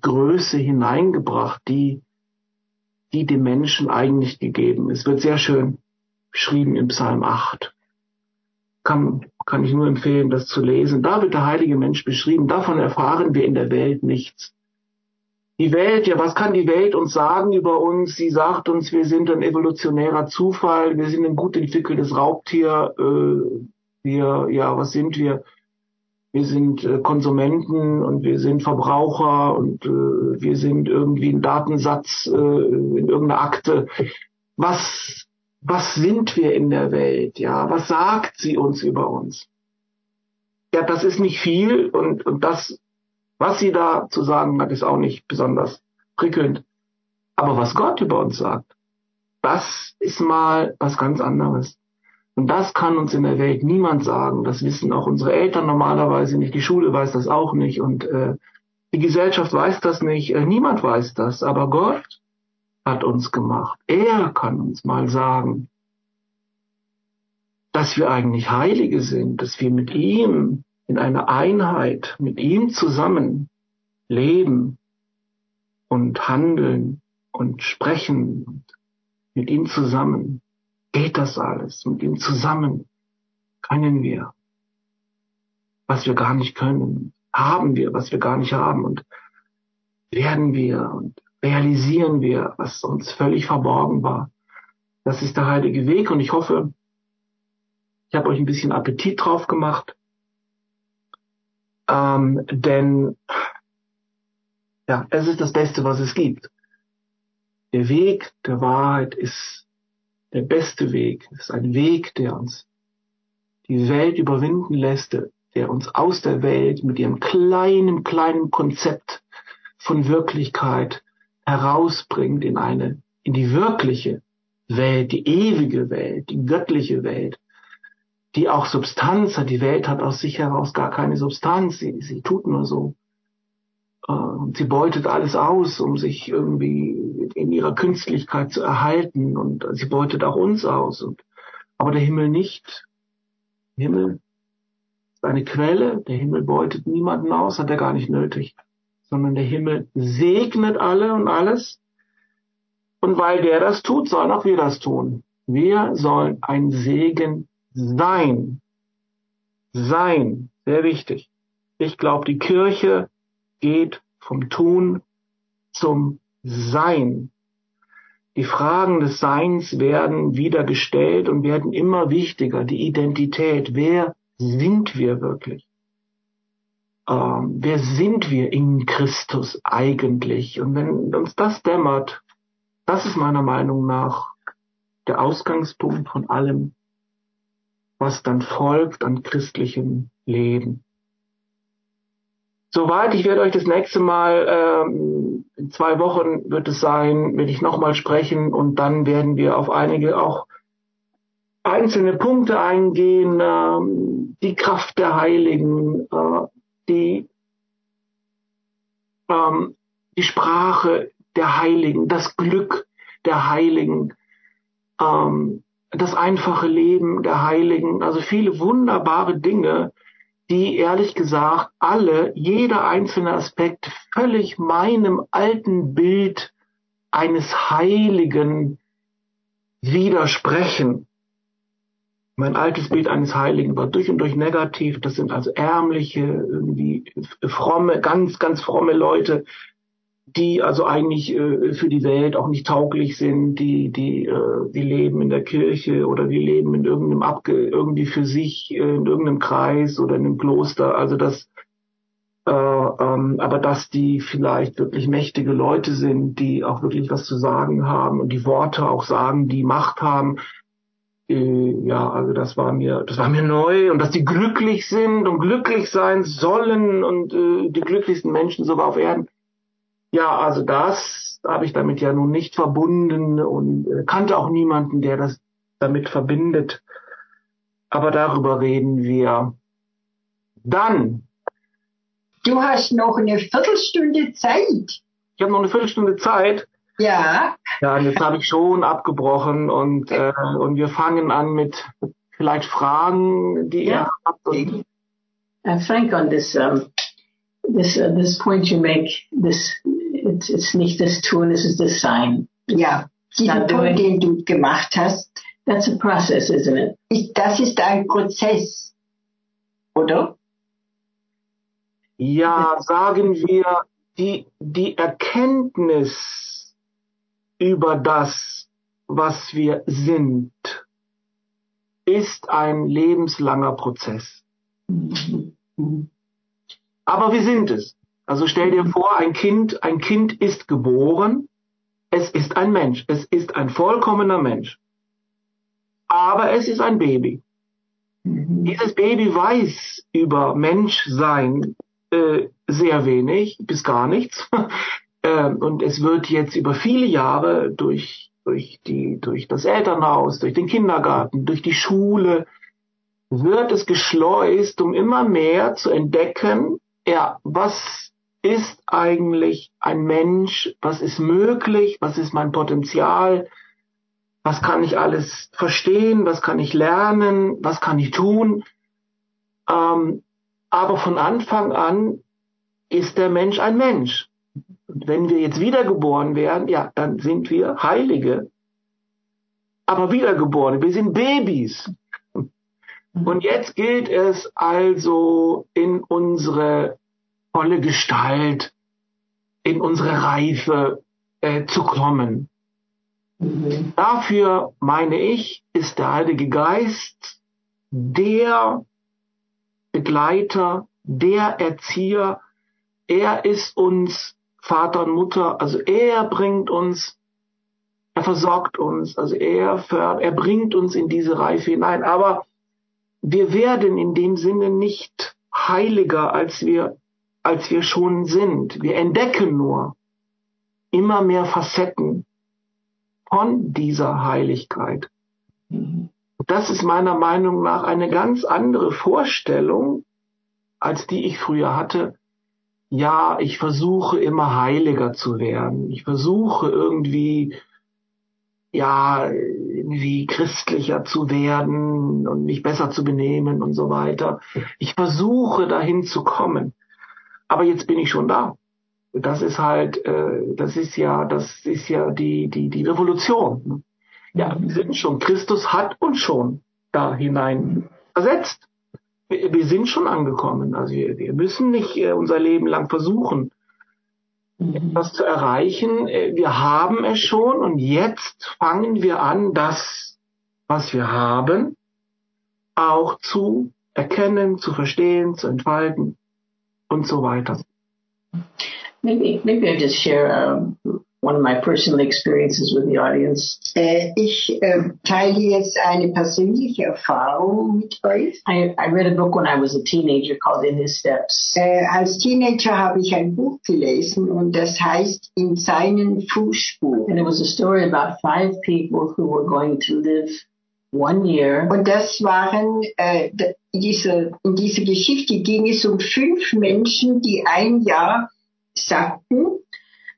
Größe hineingebracht, die, die dem Menschen eigentlich gegeben ist. Wird sehr schön beschrieben im Psalm 8. Kann, kann ich nur empfehlen, das zu lesen. Da wird der heilige Mensch beschrieben. Davon erfahren wir in der Welt nichts. Die Welt, ja, was kann die Welt uns sagen über uns? Sie sagt uns, wir sind ein evolutionärer Zufall, wir sind ein gut entwickeltes Raubtier, äh, wir, ja, was sind wir? Wir sind äh, Konsumenten und wir sind Verbraucher und äh, wir sind irgendwie ein Datensatz äh, in irgendeiner Akte. Was, was sind wir in der Welt? Ja, was sagt sie uns über uns? Ja, das ist nicht viel und, und das was sie da zu sagen hat, ist auch nicht besonders prickelnd. Aber was Gott über uns sagt, das ist mal was ganz anderes. Und das kann uns in der Welt niemand sagen. Das wissen auch unsere Eltern normalerweise nicht. Die Schule weiß das auch nicht. Und äh, die Gesellschaft weiß das nicht. Äh, niemand weiß das. Aber Gott hat uns gemacht. Er kann uns mal sagen, dass wir eigentlich Heilige sind, dass wir mit ihm in einer Einheit mit ihm zusammen leben und handeln und sprechen mit ihm zusammen geht das alles. Mit ihm zusammen können wir, was wir gar nicht können, haben wir, was wir gar nicht haben und werden wir und realisieren wir, was uns völlig verborgen war. Das ist der heilige Weg und ich hoffe, ich habe euch ein bisschen Appetit drauf gemacht. Ähm, denn ja, es ist das Beste, was es gibt. Der Weg der Wahrheit ist der beste Weg. Es ist ein Weg, der uns die Welt überwinden lässt, der uns aus der Welt mit ihrem kleinen, kleinen Konzept von Wirklichkeit herausbringt in eine, in die wirkliche Welt, die ewige Welt, die göttliche Welt, die auch Substanz hat. Die Welt hat aus sich heraus gar keine Substanz. Sie, sie tut nur so. Äh, sie beutet alles aus, um sich irgendwie in ihrer Künstlichkeit zu erhalten. Und sie beutet auch uns aus. Und, aber der Himmel nicht. Der Himmel ist eine Quelle. Der Himmel beutet niemanden aus, hat er gar nicht nötig. Sondern der Himmel segnet alle und alles. Und weil der das tut, sollen auch wir das tun. Wir sollen ein Segen sein. Sein. Sehr wichtig. Ich glaube, die Kirche geht vom Tun zum Sein. Die Fragen des Seins werden wieder gestellt und werden immer wichtiger. Die Identität. Wer sind wir wirklich? Ähm, wer sind wir in Christus eigentlich? Und wenn uns das dämmert, das ist meiner Meinung nach der Ausgangspunkt von allem, was dann folgt an christlichem Leben. Soweit, ich werde euch das nächste Mal, ähm, in zwei Wochen wird es sein, werde ich nochmal sprechen und dann werden wir auf einige auch einzelne Punkte eingehen, ähm, die Kraft der Heiligen, äh, die, ähm, die Sprache der Heiligen, das Glück der Heiligen, ähm, das einfache Leben der Heiligen, also viele wunderbare Dinge, die ehrlich gesagt alle, jeder einzelne Aspekt völlig meinem alten Bild eines Heiligen widersprechen. Mein altes Bild eines Heiligen war durch und durch negativ. Das sind also ärmliche, irgendwie fromme, ganz, ganz fromme Leute, die also eigentlich äh, für die Welt auch nicht tauglich sind, die, die, äh, die leben in der Kirche oder die leben in irgendeinem Abge irgendwie für sich, äh, in irgendeinem Kreis oder in einem Kloster. Also das, äh, ähm, aber dass die vielleicht wirklich mächtige Leute sind, die auch wirklich was zu sagen haben und die Worte auch sagen, die Macht haben. Äh, ja, also das war mir, das war mir neu und dass die glücklich sind und glücklich sein sollen und äh, die glücklichsten Menschen sogar auf Erden. Ja, also das habe ich damit ja nun nicht verbunden und äh, kannte auch niemanden, der das damit verbindet. Aber darüber reden wir dann. Du hast noch eine Viertelstunde Zeit. Ich habe noch eine Viertelstunde Zeit. Ja. Ja, und jetzt habe ich schon abgebrochen und, äh, und wir fangen an mit vielleicht Fragen, die Ja. ihr habt. Und, Uh, Frank, on this um, this uh, this point you make, this it's it's nicht das Tun, es ist das Sein. Ja. Dieser Ja, Punkt, du- den du gemacht hast, That's a process, isn't it? ist, das ist ein Prozess. Oder? ja, sagen wir, die, die Erkenntnis über das, was wir sind, ist ein lebenslanger Prozess. Aber wir sind es. Also stell dir vor, ein Kind, ein Kind ist geboren. Es ist ein Mensch. Es ist ein vollkommener Mensch. Aber es ist ein Baby. Dieses Baby weiß über Menschsein äh, sehr wenig, bis gar nichts. ähm, und es wird jetzt über viele Jahre durch, durch, die, durch das Elternhaus, durch den Kindergarten, durch die Schule, wird es geschleust, um immer mehr zu entdecken, ja, was ist eigentlich ein Mensch, was ist möglich, was ist mein Potenzial, was kann ich alles verstehen, was kann ich lernen, was kann ich tun. Ähm, aber von Anfang an ist der Mensch ein Mensch. Und wenn wir jetzt wiedergeboren werden, ja, dann sind wir Heilige. Aber wiedergeboren, wir sind Babys. Und jetzt gilt es also in unsere volle Gestalt, in unsere Reife äh, zu kommen. Dafür, meine ich, ist der Heilige Geist der Begleiter, der Erzieher. Er ist uns Vater und Mutter, also er bringt uns, er versorgt uns, also er fördert, er bringt uns in diese Reife hinein. Aber wir werden in dem Sinne nicht heiliger, als wir, als wir schon sind. Wir entdecken nur immer mehr Facetten von dieser Heiligkeit. Das ist meiner Meinung nach eine ganz andere Vorstellung, als die ich früher hatte. Ja, ich versuche immer heiliger zu werden. Ich versuche irgendwie, ja, irgendwie christlicher zu werden und mich besser zu benehmen und so weiter. Ich versuche dahin zu kommen. Aber jetzt bin ich schon da. Das ist halt, äh, das ist ja, das ist ja die, die, die Revolution. Ja, wir sind schon, Christus hat uns schon da hinein versetzt. Wir, wir sind schon angekommen. Also wir, wir müssen nicht äh, unser Leben lang versuchen, etwas zu erreichen. Äh, Wir haben es schon und jetzt fangen wir an, das, was wir haben, auch zu erkennen, zu verstehen, zu entfalten und so weiter. Maybe maybe I just share um, one of my personal experiences with the audience. Äh, ich äh, teile jetzt eine persönliche Erfahrung mit euch. I, I read a book when I was a teenager called In His Steps. Äh, als Teenager habe ich ein Buch gelesen und das heißt In seinen Fußspuren. And it was a story about five people who were going to live one year Und das waren, äh, d- diese, in dieser Geschichte ging es um fünf Menschen, die ein Jahr sagten,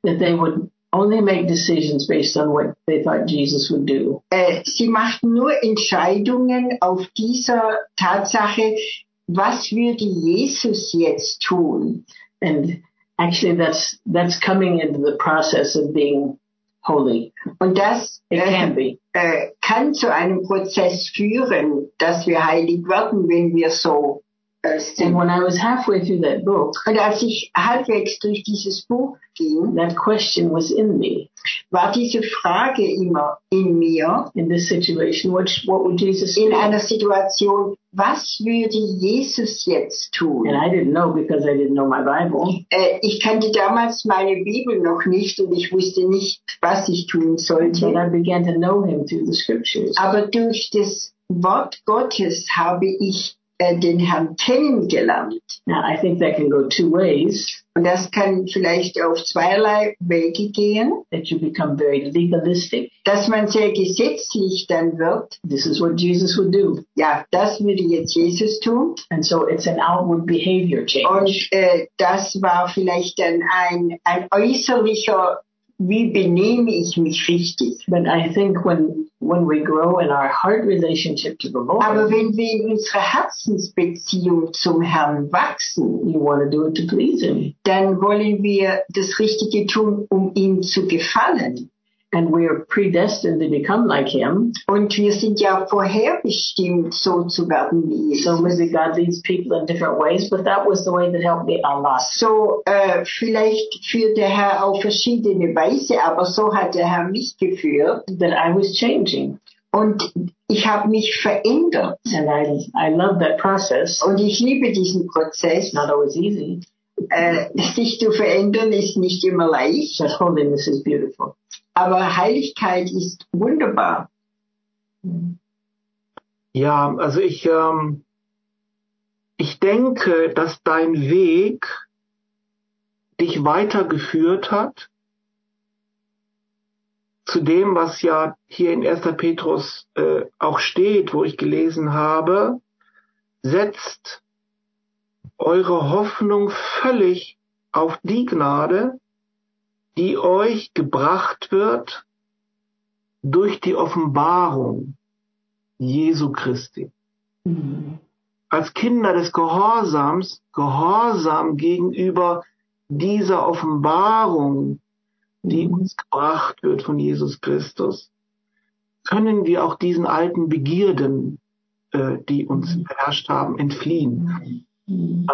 that they would only make decisions based on what they thought Jesus would do. äh, sie machten nur Entscheidungen auf dieser Tatsache, was würde Jesus jetzt tun? And actually that's that's coming into the process of being holy. Und das It can be. Äh, kann zu einem Prozess führen, dass wir heilig werden, wenn wir so And when I was halfway through that book, Und als ich halbwegs durch dieses Buch ging, that question was in me war diese Frage immer in mir, in this situation. What, what would Jesus in do? einer Situation, was würde Jesus jetzt tun? And I didn't know because I didn't know my Bible. Äh, ich kannte damals meine Bibel noch nicht und ich wusste nicht, was ich tun But sollte. I began to know him through the scriptures. Aber durch das Wort Gottes habe ich äh, den Herrn kennengelernt. Now, I think that can go two ways, Und das kann vielleicht auf zweierlei Wege gehen, that you become very legalistic. dass man sehr gesetzlich dann wird. This is what Jesus would do. Ja, das würde jetzt Jesus tun. And so it's an outward behavior change. Und äh, das war vielleicht dann ein, ein äußerlicher, wie benehme ich mich richtig. But I think when when we grow in our heart relationship to the Aber Lord, wenn wir in unserer Herzensbeziehung zum Herrn wachsen, you want to do it to please Him. dann wollen wir das Richtige tun, um ihm zu gefallen. And we are predestined to become like Him. Und wir sind ja vorherbestimmt, so zu werden wie So Jesus. maybe God leads people in different ways, but that was the way that helped me a lot. So, äh, vielleicht führt der Herr auf verschiedene Weise, aber so hat der Herr mich geführt. That I was changing. Und ich habe mich verändert. And I, I love that process. Und ich liebe diesen Prozess. Not always easy, Äh, sich zu verändern ist nicht immer leicht, but holiness is beautiful. aber Heiligkeit ist wunderbar. Ja, also ich, ähm, ich denke, dass dein Weg dich weitergeführt hat zu dem, was ja hier in 1. Petrus äh, auch steht, wo ich gelesen habe, setzt eure Hoffnung völlig auf die Gnade, die euch gebracht wird durch die Offenbarung Jesu Christi. Als Kinder des Gehorsams, Gehorsam gegenüber dieser Offenbarung, die uns gebracht wird von Jesus Christus, können wir auch diesen alten Begierden, äh, die uns beherrscht haben, entfliehen. Ähm,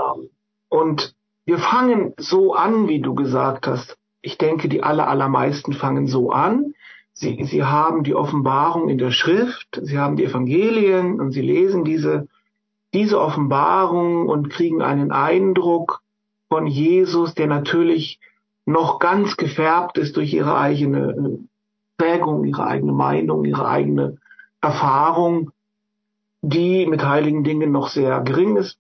Und wir fangen so an, wie du gesagt hast. Ich denke, die aller, allermeisten fangen so an. Sie, sie haben die Offenbarung in der Schrift, sie haben die Evangelien und sie lesen diese, diese Offenbarung und kriegen einen Eindruck von Jesus, der natürlich noch ganz gefärbt ist durch ihre eigene äh, Prägung, ihre eigene Meinung, ihre eigene Erfahrung, die mit heiligen Dingen noch sehr gering ist.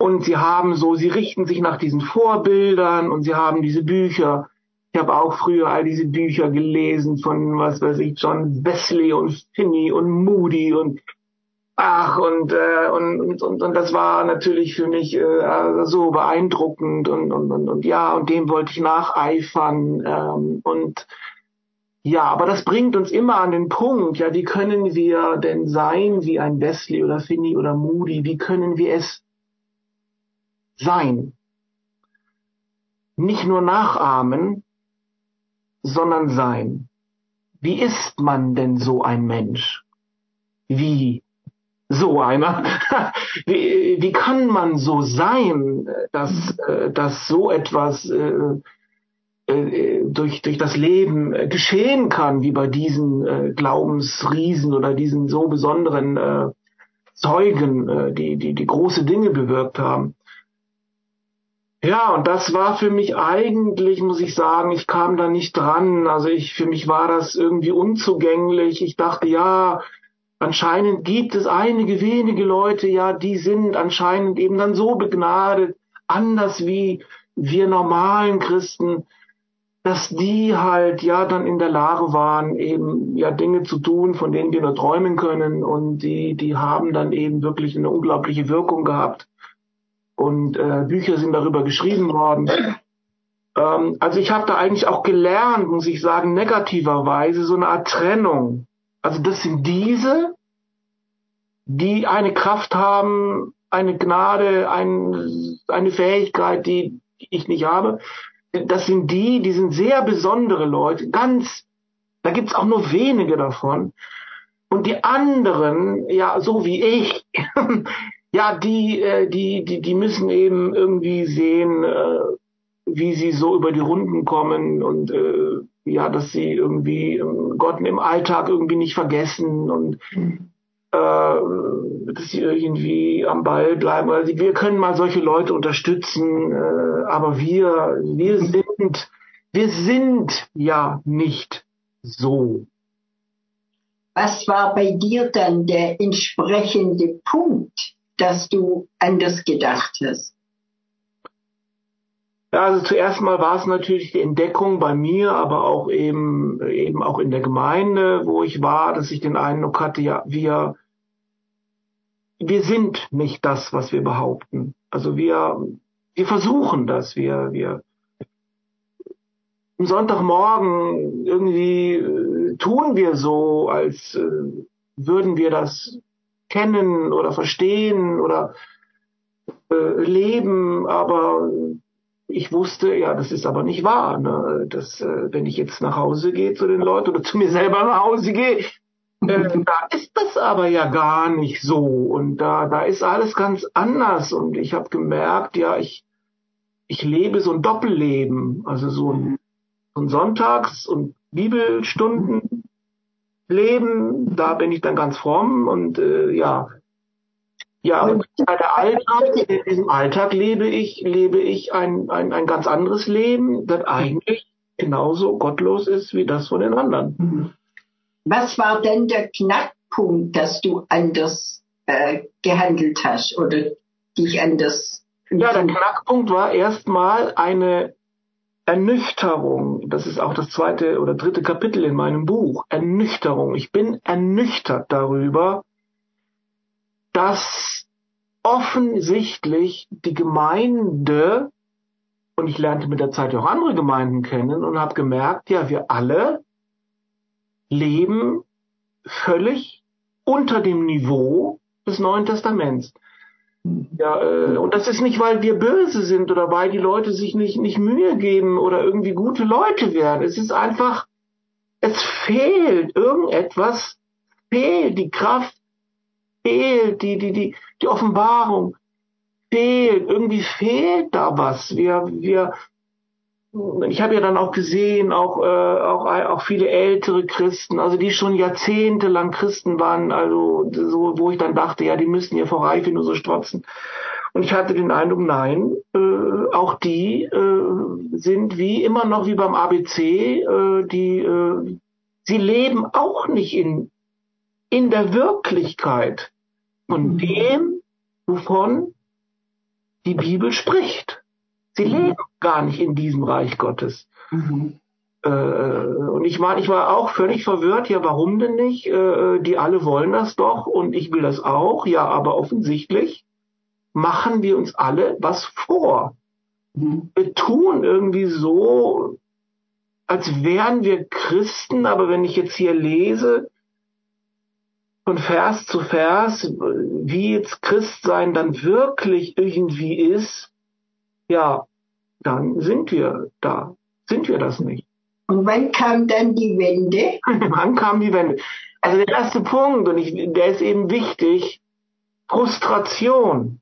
Und sie haben so, sie richten sich nach diesen Vorbildern und sie haben diese Bücher. Ich habe auch früher all diese Bücher gelesen von, was weiß ich, John Wesley und Finney und Moody und ach und äh, und, und und und das war natürlich für mich äh, so beeindruckend und und und, und ja und dem wollte ich nacheifern ähm, und ja, aber das bringt uns immer an den Punkt, ja, wie können wir denn sein wie ein Wesley oder Finney oder Moody? Wie können wir es sein? Nicht nur nachahmen, sondern sein. Wie ist man denn so ein Mensch? Wie so einer? wie, wie kann man so sein, dass, äh, dass so etwas äh, äh, durch, durch das Leben geschehen kann, wie bei diesen Glaubensriesen oder diesen so besonderen Zeugen, die, die, die große Dinge bewirkt haben. Ja, und das war für mich eigentlich, muss ich sagen, ich kam da nicht dran. Also ich, für mich war das irgendwie unzugänglich. Ich dachte, ja, anscheinend gibt es einige wenige Leute, ja, die sind anscheinend eben dann so begnadet, anders wie wir normalen Christen, dass die halt ja dann in der Lage waren, eben ja Dinge zu tun, von denen wir nur träumen können und die, die haben dann eben wirklich eine unglaubliche Wirkung gehabt und äh, Bücher sind darüber geschrieben worden. Ähm, also ich habe da eigentlich auch gelernt, muss ich sagen, negativerweise so eine Art Trennung. Also das sind diese, die eine Kraft haben, eine Gnade, ein, eine Fähigkeit, die ich nicht habe. Das sind die, die sind sehr besondere Leute, ganz, da gibt's auch nur wenige davon. Und die anderen, ja, so wie ich, ja, die, äh, die, die, die müssen eben irgendwie sehen, äh, wie sie so über die Runden kommen und äh, ja, dass sie irgendwie ähm, Gott im Alltag irgendwie nicht vergessen und äh, dass sie irgendwie am Ball bleiben. Also wir können mal solche Leute unterstützen, äh, aber wir, wir sind, wir sind ja nicht so. Was war bei dir dann der entsprechende Punkt, dass du anders gedacht hast? Ja, also zuerst mal war es natürlich die Entdeckung bei mir, aber auch eben, eben auch in der Gemeinde, wo ich war, dass ich den Eindruck hatte, ja, wir, wir sind nicht das, was wir behaupten. Also wir, wir versuchen das, wir, wir, am Sonntagmorgen irgendwie äh, tun wir so, als äh, würden wir das kennen oder verstehen oder äh, leben, aber ich wusste, ja, das ist aber nicht wahr. Ne? Dass, äh, wenn ich jetzt nach Hause gehe zu den Leuten oder zu mir selber nach Hause gehe, äh, da ist das aber ja gar nicht so. Und da, da ist alles ganz anders. Und ich habe gemerkt, ja, ich, ich lebe so ein Doppelleben. Also so ein, so ein Sonntags- und Bibelstunden leben. Da bin ich dann ganz fromm und äh, ja, ja, und bei der Alltag, in diesem Alltag lebe ich, lebe ich ein, ein, ein ganz anderes Leben, das eigentlich genauso gottlos ist wie das von den anderen. Was war denn der Knackpunkt, dass du anders äh, gehandelt hast oder dich anders? Ja, der Knackpunkt war erstmal eine Ernüchterung. Das ist auch das zweite oder dritte Kapitel in meinem Buch. Ernüchterung. Ich bin ernüchtert darüber, dass offensichtlich die Gemeinde, und ich lernte mit der Zeit auch andere Gemeinden kennen und habe gemerkt, ja, wir alle leben völlig unter dem Niveau des Neuen Testaments. Ja, äh, und das ist nicht, weil wir böse sind oder weil die Leute sich nicht, nicht Mühe geben oder irgendwie gute Leute werden. Es ist einfach, es fehlt irgendetwas, fehlt die Kraft fehlt, die, die, die, die Offenbarung fehlt, irgendwie fehlt da was. Wir, wir, ich habe ja dann auch gesehen, auch, äh, auch, auch viele ältere Christen, also die schon jahrzehntelang Christen waren, also so, wo ich dann dachte, ja, die müssten ja vor Reife nur so strotzen. Und ich hatte den Eindruck, nein, äh, auch die äh, sind wie immer noch wie beim ABC, äh, die äh, sie leben auch nicht in in der Wirklichkeit von mhm. dem, wovon die Bibel spricht. Sie leben gar nicht in diesem Reich Gottes. Mhm. Äh, und ich war, ich war auch völlig verwirrt. Ja, warum denn nicht? Äh, die alle wollen das doch und ich will das auch. Ja, aber offensichtlich machen wir uns alle was vor. Mhm. Wir tun irgendwie so, als wären wir Christen, aber wenn ich jetzt hier lese, von Vers zu Vers, wie jetzt Christsein dann wirklich irgendwie ist, ja, dann sind wir da. Sind wir das nicht? Und wann kam dann die Wende? wann kam die Wende? Also der erste Punkt, und ich, der ist eben wichtig, Frustration,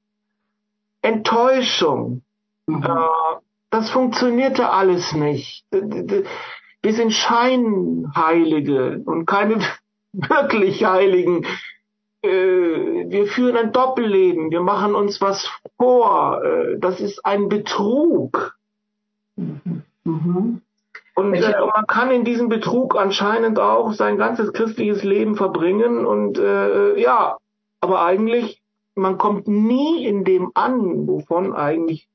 Enttäuschung. Mhm. Äh, das funktionierte alles nicht. Wir sind Scheinheilige und keine wirklich Heiligen. Äh, wir führen ein Doppelleben, wir machen uns was vor. Äh, das ist ein Betrug. Mhm. Und äh, man kann in diesem Betrug anscheinend auch sein ganzes christliches Leben verbringen. Und äh, ja, aber eigentlich, man kommt nie in dem an, wovon eigentlich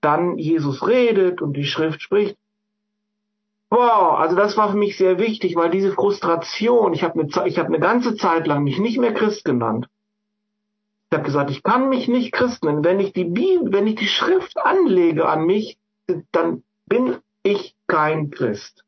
dann Jesus redet und die Schrift spricht. Wow, also das war für mich sehr wichtig, weil diese Frustration, ich habe eine, hab eine ganze Zeit lang mich nicht mehr Christ genannt. Ich habe gesagt, ich kann mich nicht Christ nennen. Wenn ich die Bibel, wenn ich die Schrift anlege an mich, dann bin ich kein Christ.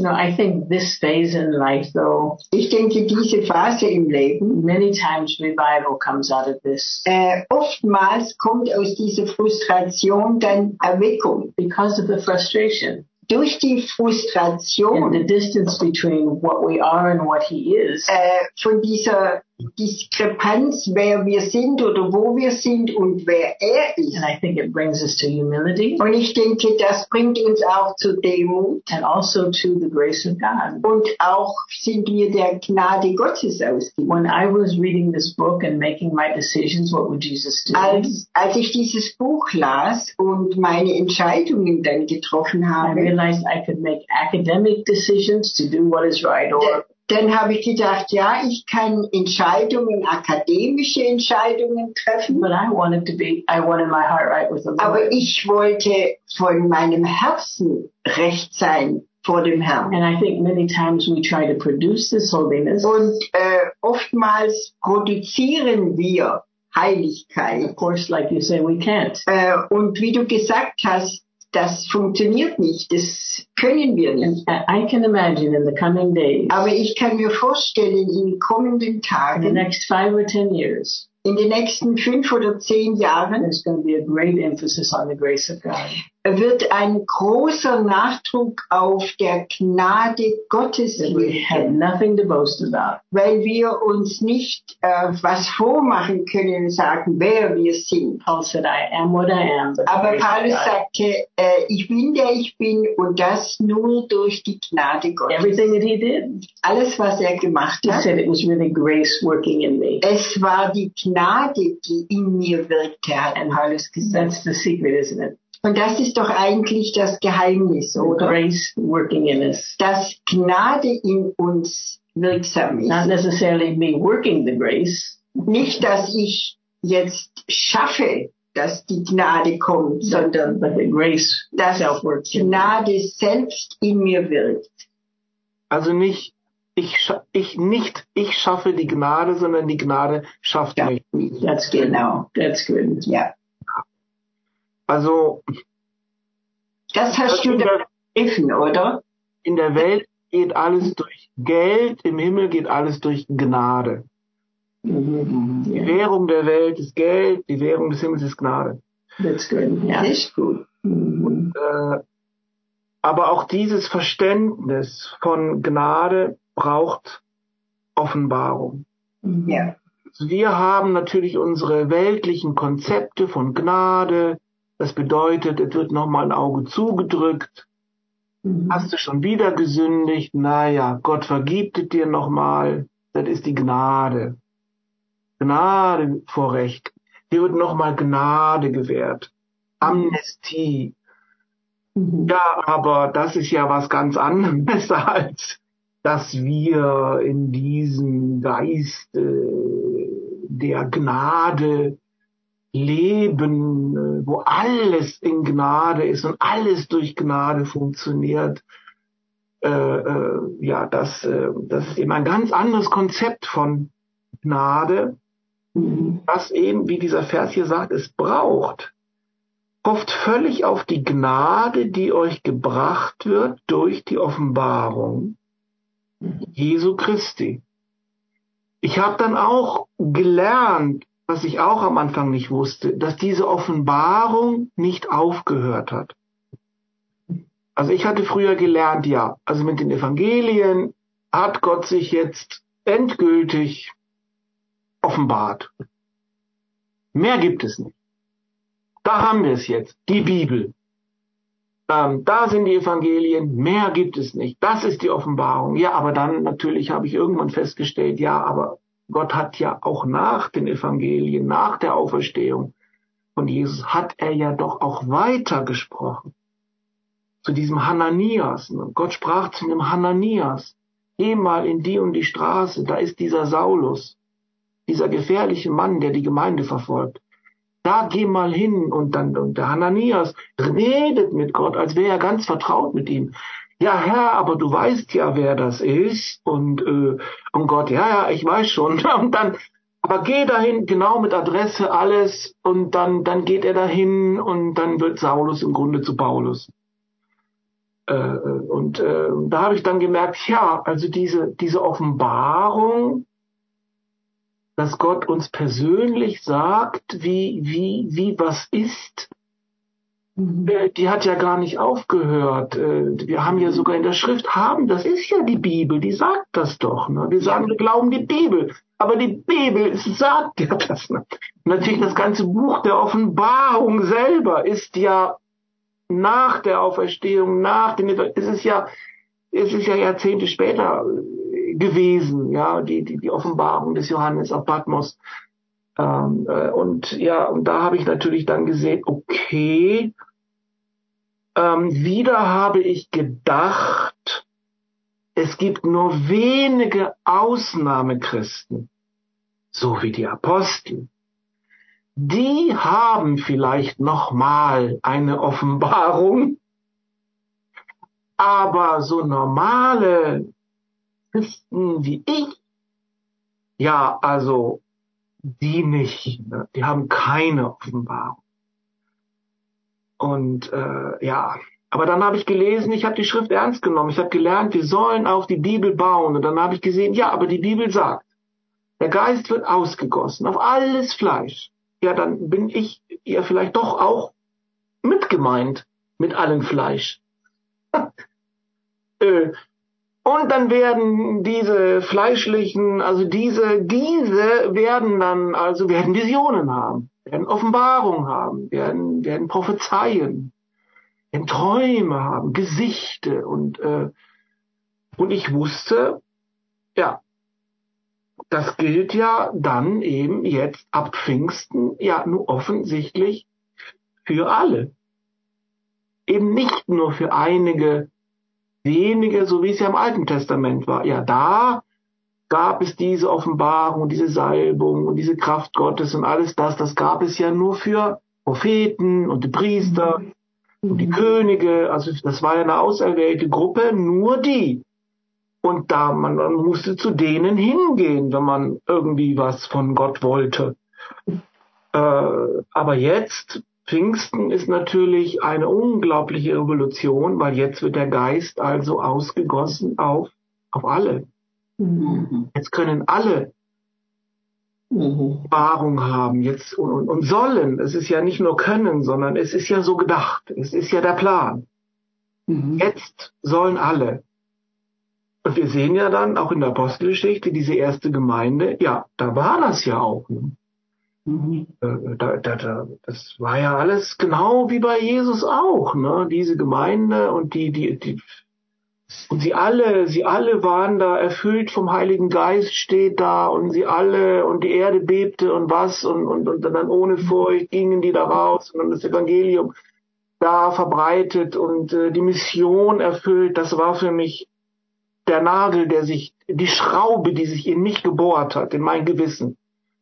You know, I think this phase in life, though. Ich denke, diese Phase im Leben. Many times revival comes out of this. Äh, oftmals kommt aus dieser Frustration dann Erweckung. Because of the frustration. Durch die Frustration. And the distance between what we are and what he is. Äh, von dieser Diskrepanz, wer wir sind oder wo wir sind und wer er ist. And I think it brings us to humility Und ich denke, das bringt uns auch zur Demut and also to the grace of God. und auch sind wir der Gnade Gottes ausgeliefert. When I was reading this book and making my decisions, what would Jesus do? Als, als ich dieses Buch las und meine Entscheidungen dann getroffen I habe, realized I could make academic decisions to do what is right or dann habe ich gedacht, ja, ich kann Entscheidungen, akademische Entscheidungen treffen, but I wanted to be I wanted my heart right with the aber Lord. ich wollte von meinem Herzen recht sein vor dem Herrn. And I think many times we try to produce this holiness. Und äh, oftmals produzieren wir Heiligkeit. Of course, like you say, we can't. Äh, und wie du gesagt hast, das funktioniert nicht, das können wir nicht. I can imagine in the coming days, Aber ich kann mir vorstellen, in kommenden in the Tagen, next five or ten years, in den nächsten fünf oder zehn Jahren, there's going to be a great emphasis on the grace of God. Wird ein großer Nachdruck auf der Gnade Gottes liegen, nothing to boast about. weil wir uns nicht äh, was vormachen können und sagen, wer wir sind. Paul said, I am what I am. Aber Paulus sagte, äh, ich bin der ich bin und das nur durch die Gnade Gottes. Everything that he did, Alles, was er gemacht he hat, said it was really grace working in me. es war die Gnade, die in mir wirkte, hat And Paulus gesagt. that's the secret, isn't it? Und das ist doch eigentlich das Geheimnis, oder? grace working in us. Dass Gnade in uns wirksam Not ist. necessarily me working the grace, Nicht, dass ich jetzt schaffe, dass die Gnade kommt, sondern but the grace dass itself works in me. Gnade selbst in mir wirkt. Also nicht ich, ich nicht ich schaffe die Gnade, sondern die Gnade schafft Ja. mich. That's good. Genau. That's good. Ja. Also Das hast du in da der, begriffen, oder? in der Welt geht alles durch Geld, im Himmel geht alles durch Gnade. Mhm. Die Yeah, Währung der Welt ist Geld, die Währung des Himmels ist Gnade. that's good. Yeah. Das ist gut. Mhm. Äh, aber auch dieses Verständnis von Gnade braucht Offenbarung. Ja. Wir haben natürlich unsere weltlichen Konzepte von Gnade. Das bedeutet, es wird nochmal ein Auge zugedrückt. Mhm. Hast du schon wieder gesündigt? Naja, Gott vergibt es dir nochmal. Das ist die Gnade. Gnade vor Recht. Dir wird nochmal Gnade gewährt. Amnestie. Mhm. Ja, aber das ist ja was ganz anderes als dass wir in diesem Geist äh, der Gnade leben, äh, wo alles in Gnade ist und alles durch Gnade funktioniert. Äh, äh, ja, das, äh, das ist eben ein ganz anderes Konzept von Gnade, Mhm. was eben, wie dieser Vers hier sagt, es braucht. Hofft völlig auf die Gnade, die euch gebracht wird durch die Offenbarung Jesu Christi. Ich habe dann auch gelernt, was ich auch am Anfang nicht wusste, dass diese Offenbarung nicht aufgehört hat. Also ich hatte früher gelernt, ja, also mit den Evangelien hat Gott sich jetzt endgültig offenbart. Mehr gibt es nicht. Da haben wir es jetzt, die Bibel. Ähm, da sind die Evangelien, mehr gibt es nicht. Das ist die Offenbarung. Ja, aber dann natürlich habe ich irgendwann festgestellt, ja, aber Gott hat ja auch nach den Evangelien, nach der Auferstehung von Jesus, hat er ja doch auch weiter gesprochen. Zu diesem Hananias. Gott sprach zu dem Hananias, geh mal in die und die Straße, da ist dieser Saulus, dieser gefährliche Mann, der die Gemeinde verfolgt da geh mal hin und dann und der Hananias redet mit Gott, als wäre er ganz vertraut mit ihm. Ja, Herr, aber du weißt ja, wer das ist und äh, und Gott, ja, ja, ich weiß schon. Und dann, aber geh dahin, genau mit Adresse alles und dann dann geht er dahin und dann wird Saulus im Grunde zu Paulus. Äh, und äh, da habe ich dann gemerkt, ja, also diese diese Offenbarung dass Gott uns persönlich sagt, wie, wie, wie was ist. Äh, die hat ja gar nicht aufgehört. Äh, wir haben ja sogar in der Schrift haben, das ist ja die Bibel, die sagt das doch. Ne? Wir sagen, wir glauben die Bibel. Aber die Bibel sagt ja das. Ne? Natürlich das ganze Buch der Offenbarung selber ist ja nach der Auferstehung, nach dem, es ist ja, es ist ja Jahrzehnte später äh, gewesen, ja, die, die, die Offenbarung des Johannes auf Patmos. Ähm, äh, und ja, und da habe ich natürlich dann gesehen, okay, ähm, wieder habe ich gedacht, es gibt nur wenige Ausnahmechristen, so wie die Apostel. Die haben vielleicht noch mal eine Offenbarung, aber so normale Christen wie ich, ja, also die nicht, ne? die haben keine Offenbarung. Und äh, ja, aber dann habe ich gelesen, ich habe die Schrift ernst genommen, ich habe gelernt, wir sollen auf die Bibel bauen. Und dann habe ich gesehen, ja, aber die Bibel sagt, der Geist wird ausgegossen auf alles Fleisch. Ja, dann bin ich ja vielleicht doch auch mitgemeint mit allem Fleisch. äh, und dann werden diese fleischlichen, also diese, diese werden dann, also werden Visionen haben, werden Offenbarung haben, werden, werden Prophezeien, werden Träume haben, Gesichte und, äh, und ich wusste, ja, das gilt ja dann eben jetzt ab Pfingsten ja nur offensichtlich für alle. Eben nicht nur für einige wenige, so wie es ja im Alten Testament war. Ja, da gab es diese Offenbarung, diese Salbung und diese Kraft Gottes und alles das, das gab es ja nur für Propheten und die Priester und die mhm. Könige, also das war ja eine auserwählte Gruppe, nur die. Und da man, man musste zu denen hingehen, wenn man irgendwie was von Gott wollte. Äh, aber jetzt Pfingsten ist natürlich eine unglaubliche Revolution, weil jetzt wird der Geist also ausgegossen auf, auf alle. Mhm. Jetzt können alle mhm. Wahrung haben jetzt und, und, sollen. Es ist ja nicht nur können, sondern es ist ja so gedacht. Es ist ja der Plan. Mhm. Jetzt sollen alle. Und wir sehen ja dann auch in der Apostelgeschichte diese erste Gemeinde, ja, da war das ja auch. Ne? Mhm. Äh, da, da, da, das war ja alles genau wie bei Jesus auch, ne? Diese Gemeinde und die, die, die, und sie alle, sie alle waren da erfüllt vom Heiligen Geist, steht da, und sie alle, und die Erde bebte und was, und, und, und dann ohne Furcht gingen die da raus und dann das Evangelium da verbreitet und äh, die Mission erfüllt. Das war für mich der Nagel, der sich, die Schraube, die sich in mich gebohrt hat, in mein Gewissen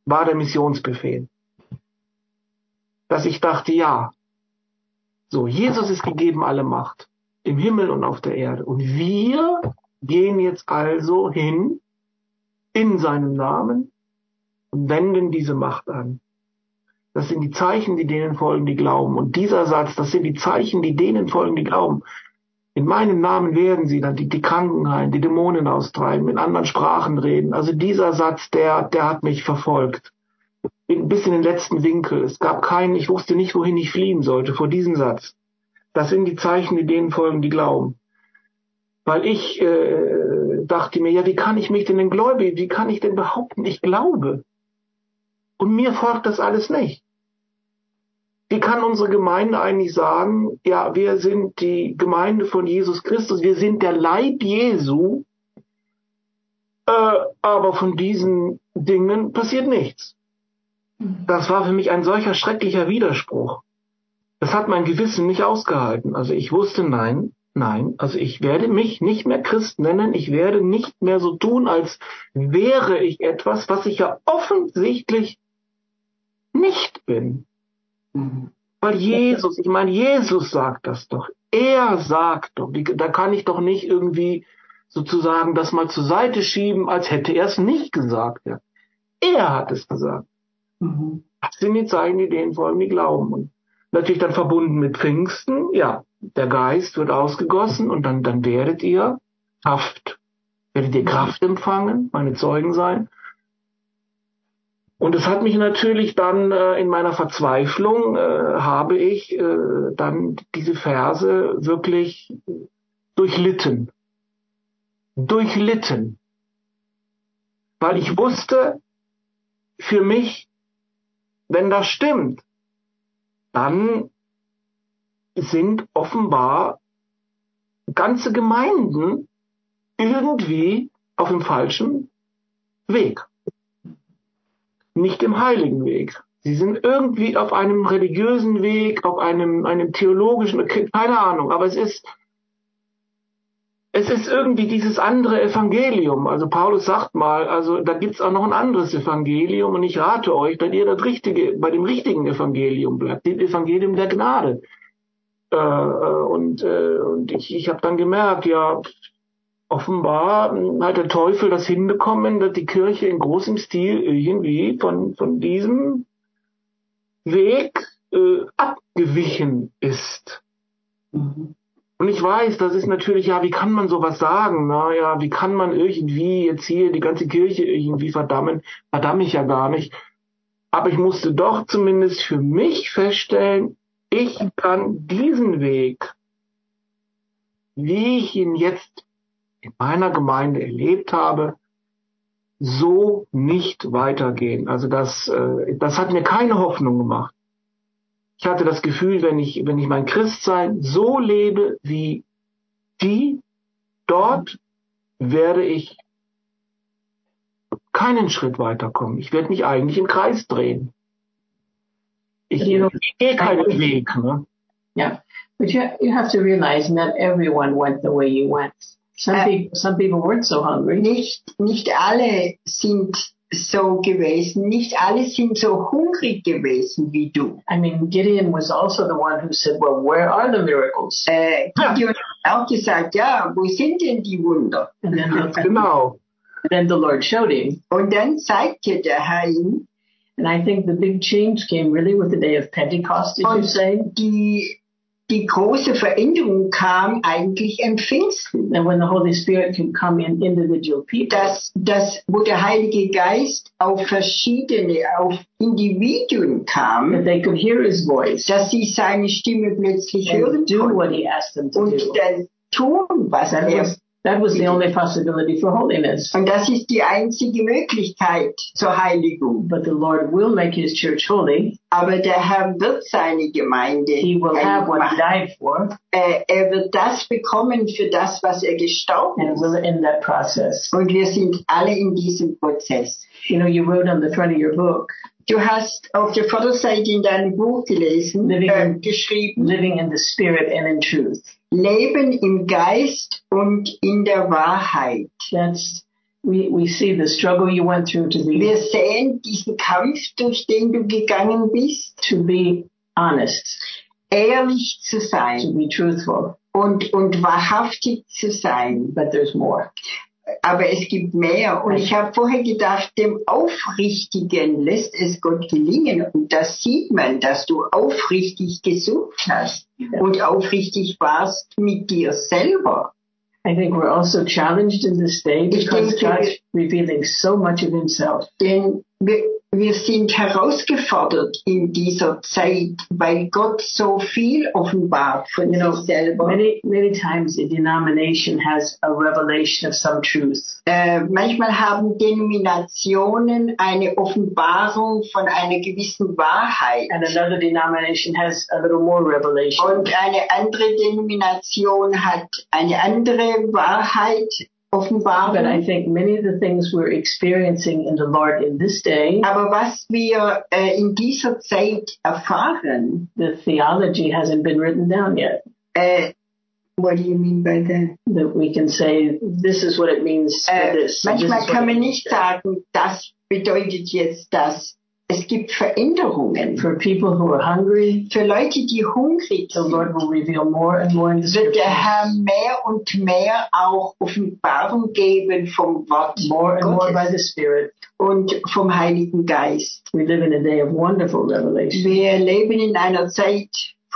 war der Missionsbefehl. Dass ich dachte, ja, so, Jesus ist gegeben alle Macht im Himmel und auf der Erde. Und wir gehen jetzt also hin in seinem Namen und wenden diese Macht an. Das sind die Zeichen, die denen folgen, die glauben. Und dieser Satz, das sind die Zeichen, die denen folgen, die glauben. In meinem Namen werden sie dann die, die Kranken heilen, die Dämonen austreiben, in anderen Sprachen reden. Also dieser Satz, der, der hat mich verfolgt. Bis in den letzten Winkel. Es gab keinen, ich wusste nicht, wohin ich fliehen sollte vor diesem Satz. Das sind die Zeichen, die denen folgen, die glauben. Weil ich äh, dachte mir, ja, wie kann ich mich denn denn gläubig, wie kann ich denn behaupten, ich glaube? Und mir folgt das alles nicht. Wie kann unsere Gemeinde eigentlich sagen, ja, wir sind die Gemeinde von Jesus Christus, wir sind der Leib Jesu, äh, aber von diesen Dingen passiert nichts. Das war für mich ein solcher schrecklicher Widerspruch. Das hat mein Gewissen nicht ausgehalten. Also ich wusste, nein, nein, also ich werde mich nicht mehr Christ nennen, ich werde nicht mehr so tun, als wäre ich etwas, was ich ja offensichtlich nicht bin. Mhm. Weil Jesus, ich meine, Jesus sagt das doch. Er sagt doch, da kann ich doch nicht irgendwie sozusagen das mal zur Seite schieben, als hätte er es nicht gesagt. Ja. Er hat es gesagt. Mhm. Das sind die Zeichen, die denen folgen, die glauben. Und natürlich dann verbunden mit Pfingsten, ja, der Geist wird ausgegossen und dann, dann werdet ihr Kraft, werdet ihr Kraft empfangen, meine Zeugen sein. Und es hat mich natürlich dann äh, in meiner Verzweiflung, äh, habe ich äh, dann diese Verse wirklich durchlitten. Durchlitten. Weil ich wusste, für mich, wenn das stimmt, dann sind offenbar ganze Gemeinden irgendwie auf dem falschen Weg. Nicht im heiligen Weg. Sie sind irgendwie auf einem religiösen Weg, auf einem, einem theologischen, keine Ahnung, aber es ist, es ist irgendwie dieses andere Evangelium. Also Paulus sagt mal, also da gibt's auch noch ein anderes Evangelium und ich rate euch, dass ihr das richtige, bei dem richtigen Evangelium bleibt, dem Evangelium der Gnade. Äh, äh und, äh, und ich, ich habe dann gemerkt, ja, offenbar hat der Teufel das hinbekommen, dass die Kirche in großem Stil irgendwie von, von diesem Weg äh, abgewichen ist. Mhm. Und ich weiß, das ist natürlich, ja, wie kann man sowas sagen? Naja, wie kann man irgendwie jetzt hier die ganze Kirche irgendwie verdammen? Verdamme ich ja gar nicht. Aber ich musste doch zumindest für mich feststellen, ich kann diesen Weg, wie ich ihn jetzt in meiner Gemeinde erlebt habe, so nicht weitergehen. Also das, äh, das hat mir keine Hoffnung gemacht. Ich hatte das Gefühl, wenn ich, wenn ich mein Christsein so lebe wie die, dort werde ich keinen Schritt weiterkommen. Ich werde mich eigentlich im Kreis drehen. Ich, ich gehe keinen Weg. Ne? Yeah, but you, you have to realize not everyone went the way you went. Some, äh, people, some people weren't so hungry. Nicht, nicht alle sind so gewesen, nicht alle sind so hungrig gewesen wie du. I mean, Gideon was also the one who said, well, where are the miracles? Äh, Gideon hat auch gesagt, ja, wo sind denn die Wunder? genau. Then the Lord showed him. Und dann zeigte der Herr ihm. And I think the big change came really with the day of Pentecost, did you say? Die die große Veränderung kam eigentlich im Pfingsten. And when the Holy Spirit can come in individual people. Dass, dass, wo der Heilige Geist auf verschiedene, auf Individuen kam. That they could hear his voice. Dass sie seine Stimme plötzlich hören do konnten. What he asked them to und do. dann tun, was er That was the only possibility for holiness. Und das ist die einzige Möglichkeit zur Heiligung. But the Lord will make his church holy. Aber der Herr wird seine Gemeinde He will have what he died for. Er, er wird das bekommen für das, was er gestorben. And in that process. Und wir sind alle in diesem Prozess. You know, you wrote on the front of your book. Du hast auf der Vorderseite in deinem Buch gelesen, living, äh, geschrieben. Living in the Spirit and in truth. Leben im Geist und in der Wahrheit. That's we, we see the struggle you went through to be. Wir sehen diesen Kampf, durch den du gegangen bist. To be honest. Ehrlich zu sein. To be truthful. Und, und wahrhaftig zu sein. But there's more aber es gibt mehr. Und ich habe vorher gedacht, dem Aufrichtigen lässt es Gott gelingen. Und das sieht man, dass du aufrichtig gesucht hast und aufrichtig warst mit dir selber. I think we're also challenged in this day because denke, God's revealing so much of himself. Denn wir, wir sind herausgefordert in dieser Zeit, weil Gott so viel offenbart von you know, sich selber. Many, many times a denomination has a revelation of some truth. Äh, manchmal haben Denominationen eine Offenbarung von einer gewissen Wahrheit. And another denomination has a little more revelation. Und eine andere Denomination hat eine andere Wahrheit offenbaren. But I think many of the things we're experiencing in the Lord in this day. Aber was wir äh, in dieser Zeit erfahren, the theology hasn't been written down yet. Äh, what do you mean by that? That we can say this is what it means äh, for this. Manchmal kann man nicht sagen, das bedeutet jetzt das. Es gibt Veränderungen. For people who are hungry, für Leute, die hungrig the Lord will reveal more and more in the wird der Herr mehr und mehr auch Offenbarung geben vom Wort more and Gottes more by the Spirit. und vom Heiligen Geist. We live in a day of wonderful revelation. Wir leben in einer Zeit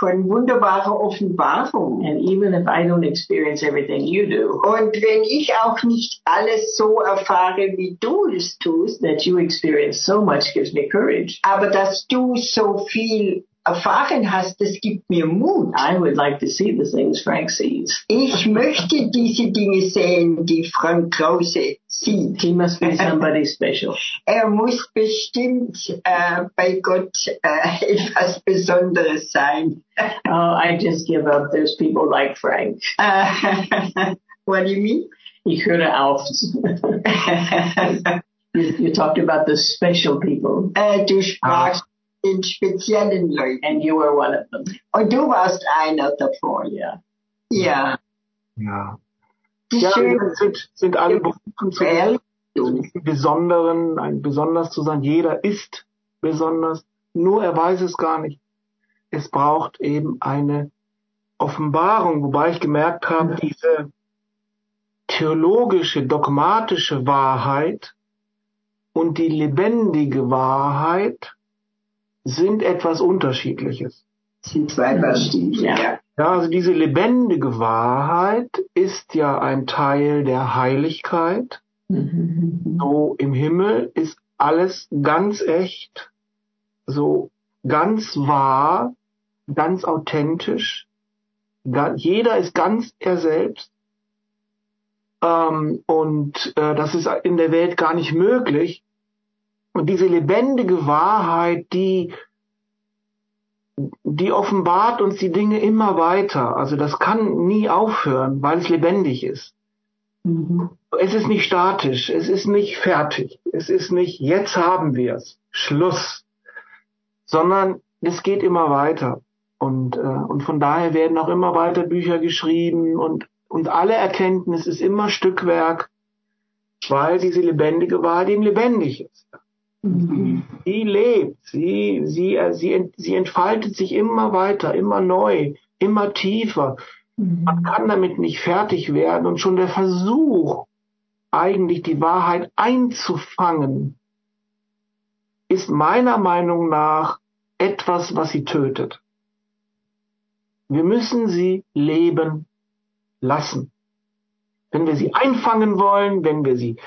von wunderbarer Offenbarung. And even if I don't experience everything you do, Und wenn ich auch nicht alles so erfahre, wie du es tust, that you experience so much gives me courage. aber dass du so viel erfahren hast, das gibt mir Mut. I would like to see the things Frank sees. Ich möchte diese Dinge sehen, die Frank Krause sieht. He must be somebody special. Er muss bestimmt äh, bei Gott äh, etwas Besonderes sein. Oh, I just give up. There's people like Frank. What do you mean? Ich höre auf. you, you talked about the special people, Äh, du sprachst den speziellen Leuten. and you were one of them. Und du warst einer davon. Yeah. Ja. Ja. Die Ja, schöne wir sind, sind alle berufen zu Besonderen, ein besonders zu sein. Jeder ist besonders, nur er weiß es gar nicht. Es braucht eben eine Offenbarung, wobei ich gemerkt habe, diese theologische, dogmatische Wahrheit und die lebendige Wahrheit sind etwas Unterschiedliches. sind zwei Bastien. Ja. Ja. Also diese lebendige Wahrheit ist ja ein Teil der Heiligkeit. Mhm. So im Himmel ist alles ganz echt, so ganz wahr, ganz authentisch. Jeder ist ganz er selbst. Ähm, und äh, das ist in der Welt gar nicht möglich. Und diese lebendige Wahrheit, die die offenbart uns die Dinge immer weiter. Also das kann nie aufhören, weil es lebendig ist. Mhm. Es ist nicht statisch, es ist nicht fertig, es ist nicht jetzt haben wir es, Schluss, sondern es geht immer weiter. Und, äh, und von daher werden auch immer weiter Bücher geschrieben und, und alle Erkenntnis ist immer Stückwerk, weil diese lebendige Wahrheit eben lebendig ist. Mhm. Sie lebt, sie, sie, äh, sie, sie entfaltet sich immer weiter, immer neu, immer tiefer. Man kann damit nicht fertig werden und schon der Versuch, eigentlich die Wahrheit einzufangen, ist meiner Meinung nach etwas, was sie tötet. Wir müssen sie leben lassen. Wenn wir sie einfangen wollen, wenn wir sie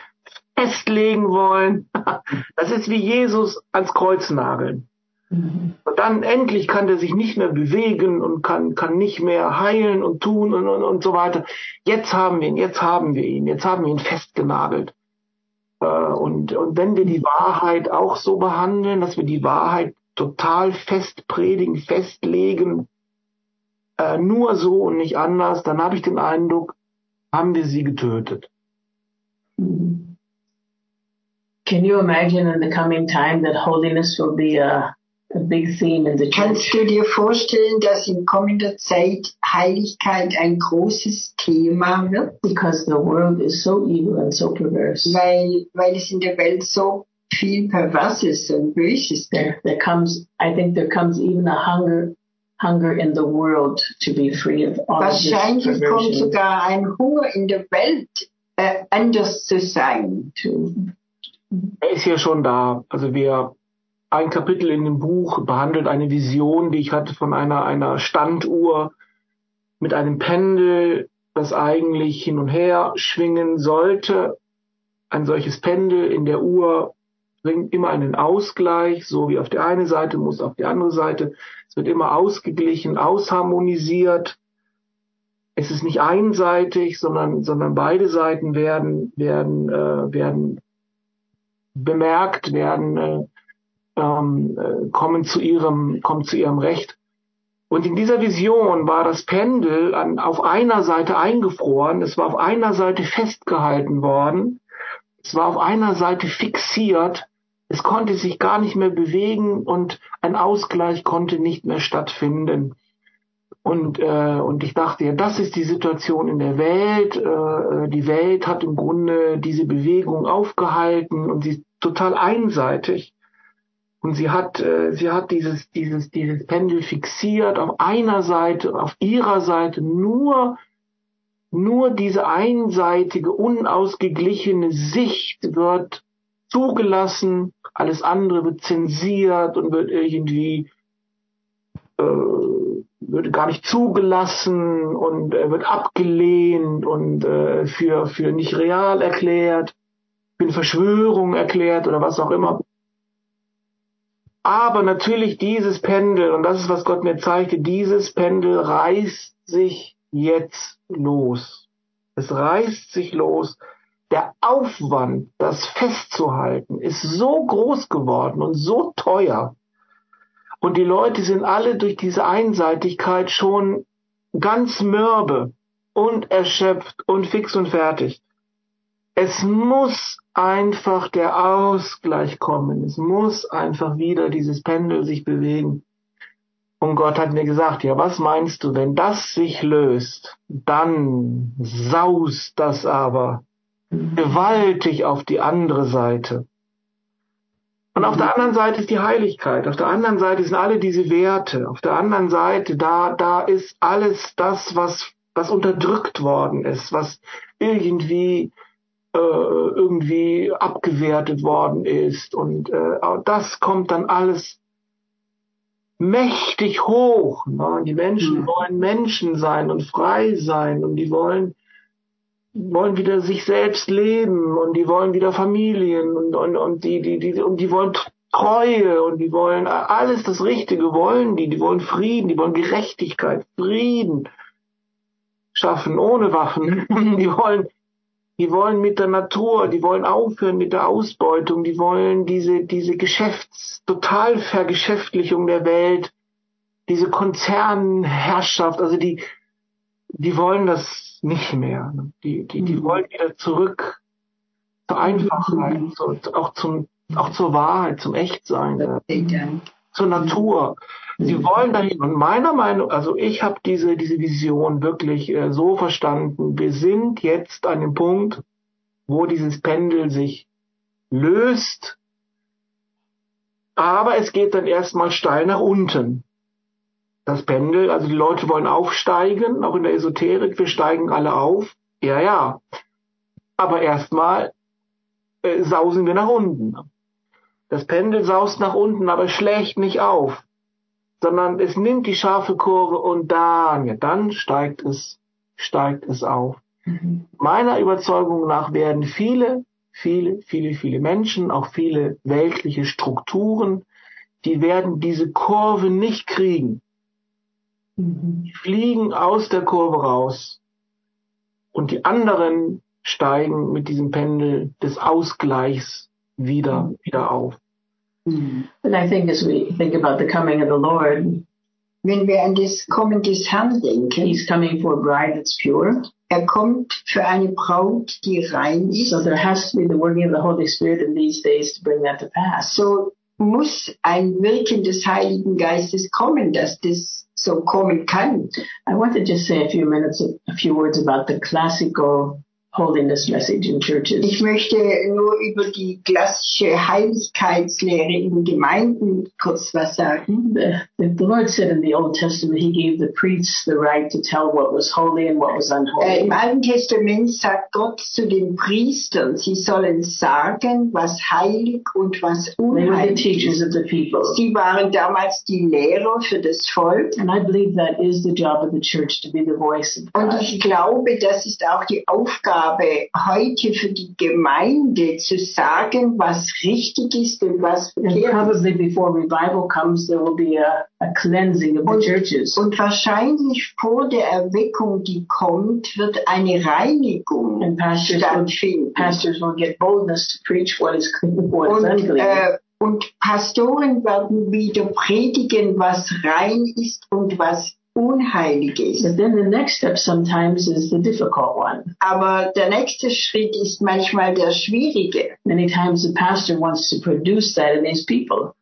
festlegen wollen, das ist wie Jesus ans Kreuz nageln. Mhm. Und dann endlich kann der sich nicht mehr bewegen und kann, kann nicht mehr heilen und tun und, und, und so weiter. Jetzt haben wir ihn, jetzt haben wir ihn, jetzt haben wir ihn festgenagelt. Äh, Und, und wenn wir die Wahrheit auch so behandeln, dass wir die Wahrheit total fest predigen, festlegen, äh, nur so und nicht anders, dann habe ich den Eindruck, haben wir sie getötet. Mhm. Can you imagine in the coming time that holiness will be a, a big theme in the church? Kannst du dir vorstellen, dass in kommender Zeit Heiligkeit ein großes Thema wird? Because the world is so evil and so perverse. Weil, weil es in der Welt so viel Perverses und Böses. There, there comes, I think there comes even a hunger, hunger in the world to be free of all of this Wahrscheinlich kommt sogar ein Hunger in der Welt, äh, anders zu sein. To, Er ist ja schon da. Also wir, ein Kapitel in dem Buch behandelt eine Vision, die ich hatte von einer, einer Standuhr mit einem Pendel, das eigentlich hin und her schwingen sollte. Ein solches Pendel in der Uhr bringt immer einen Ausgleich, so wie auf der eine Seite muss auf die andere Seite. Es wird immer ausgeglichen, ausharmonisiert. Es ist nicht einseitig, sondern, sondern beide Seiten werden, werden, äh, werden bemerkt werden, äh, ähm, äh, kommen zu ihrem, kommen zu ihrem Recht. Und in dieser Vision war das Pendel an, auf einer Seite eingefroren, es war auf einer Seite festgehalten worden, es war auf einer Seite fixiert, es konnte sich gar nicht mehr bewegen und ein Ausgleich konnte nicht mehr stattfinden. Und, äh, und ich dachte, ja, das ist die Situation in der Welt. Äh, die Welt hat im Grunde diese Bewegung aufgehalten und sie ist total einseitig. Und sie hat, äh, sie hat dieses, dieses, dieses Pendel fixiert auf einer Seite, auf ihrer Seite nur, nur diese einseitige, unausgeglichene Sicht wird zugelassen, alles andere wird zensiert und wird irgendwie äh, gar nicht zugelassen und äh, wird abgelehnt und äh, für, für nicht real erklärt, für eine Verschwörung erklärt oder was auch immer. Aber natürlich dieses Pendel, und das ist, was Gott mir zeigte, dieses Pendel reißt sich jetzt los. Es reißt sich los. Der Aufwand, das festzuhalten, ist so groß geworden und so teuer. Und die Leute sind alle durch diese Einseitigkeit schon ganz mürbe und erschöpft und fix und fertig. Es muss einfach der Ausgleich kommen. Es muss einfach wieder dieses Pendel sich bewegen. Und Gott hat mir gesagt, ja, was meinst du, wenn das sich löst, dann saust das aber gewaltig auf die andere Seite. Und auf der anderen Seite ist die Heiligkeit, auf der anderen Seite sind alle diese Werte, auf der anderen Seite, da, da ist alles das, was, was unterdrückt worden ist, was irgendwie äh, irgendwie abgewertet worden ist. Und äh, das kommt dann alles mächtig hoch. Ne? Die Menschen mhm. wollen Menschen sein und frei sein und die wollen wollen wieder sich selbst leben und die wollen wieder Familien und, und, und die, die, die, und die wollen Treue und die wollen alles das Richtige wollen die, die wollen Frieden, die wollen Gerechtigkeit, Frieden schaffen ohne Waffen. Die wollen die wollen mit der Natur, die wollen aufhören mit der Ausbeutung, die wollen diese, diese Geschäfts-, Totalvergeschäftlichung der Welt, diese Konzernherrschaft, also die, die wollen das nicht mehr. Die, die, die mhm. wollen wieder zurück zur Einfachheit, zu, auch zum, auch zur Wahrheit, zum Echtsein, zur Natur. Sie wollen dahin. Und meiner Meinung, also ich habe diese, diese Vision wirklich äh, so verstanden. Wir sind jetzt an dem Punkt, wo dieses Pendel sich löst, aber es geht dann erstmal steil nach unten. Das Pendel, also die Leute wollen aufsteigen, auch in der Esoterik, wir steigen alle auf. Ja, ja. Aber erstmal äh, sausen wir nach unten. Das Pendel saust nach unten, aber schlägt nicht auf sondern es nimmt die scharfe Kurve und dann, ja, dann steigt es, steigt es auf. Mhm. Meiner Überzeugung nach werden viele, viele, viele, viele Menschen, auch viele weltliche Strukturen, die werden diese Kurve nicht kriegen. Mhm. Die fliegen aus der Kurve raus. Und die anderen steigen mit diesem Pendel des Ausgleichs wieder, mhm. wieder auf. And I think as we think about the coming of the Lord, wenn wir an das Kommen des Herrn denken, He's coming for a bride that's pure. Er kommt für eine Braut, die rein ist. So there has to be the working of the Holy Spirit in these days to bring that to pass. So muss ein Wirken des Heiligen Geistes kommen, dass das so kommen kann. I want to just say a few minutes, a few words about the classical holiness message in churches. Ich möchte nur über die klassische Heiligkeitslehre in Gemeinden kurz was sagen. The, the Lord said in the Old Testament, He gave the priests the right to tell what was holy and what was unholy. Äh, Im Alten Testament sagt Gott zu den Priestern, sie sollen sagen, was heilig und was unheilig ist. Sie waren damals die Lehrer für das Volk. And I believe that is the job of the church to be the voice of God. Und ich glaube, das ist auch die Aufgabe Aufgabe heute für die Gemeinde zu sagen, was richtig ist und was verkehrt probably before revival comes, there will be a, a cleansing of the und, churches. Und wahrscheinlich vor der Erweckung, die kommt, wird eine Reinigung and pastors stattfinden. Will, pastors will get boldness to preach what is clean, what und, is unclean. Äh, und Pastoren werden wieder predigen, was rein ist und was unheilig ist. But then the next step sometimes is the difficult one. Aber der nächste Schritt ist manchmal der schwierige. Many times the pastor wants to produce that in his people.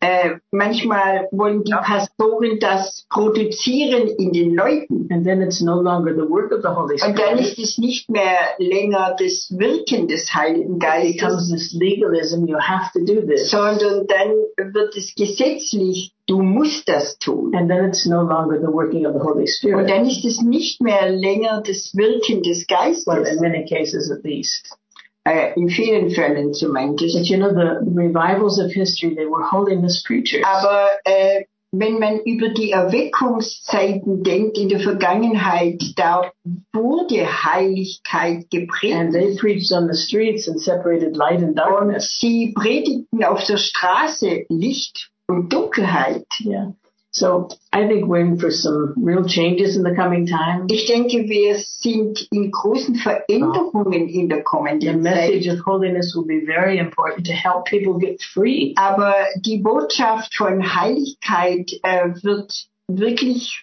Äh, manchmal wollen die Pastoren das produzieren in den Leuten. And then it's no longer the work of the Holy Spirit. Und dann ist es nicht mehr länger das Wirken des Heiligen Geistes. It becomes this legalism, you have to do this. Sondern dann wird es gesetzlich, du musst das tun. And then it's no longer the working of the Holy Spirit. Und dann ist es nicht mehr länger das Wirken des Geistes. Well, in many cases at least. Uh, in vielen Fällen zumindest. But you know, the revivals of history, they were holiness preachers. Aber äh, wenn man über die Erweckungszeiten denkt in der Vergangenheit, da wurde Heiligkeit And they preached on the streets and separated light and Und darkness. sie predigten auf der Straße Licht und Dunkelheit. Yeah. So I think we're in for some real changes in the coming time. Ich denke, wir sind in großen Veränderungen in der kommenden Zeit. The message of holiness will be very important to help people get free. Aber die Botschaft von Heiligkeit äh, wird wirklich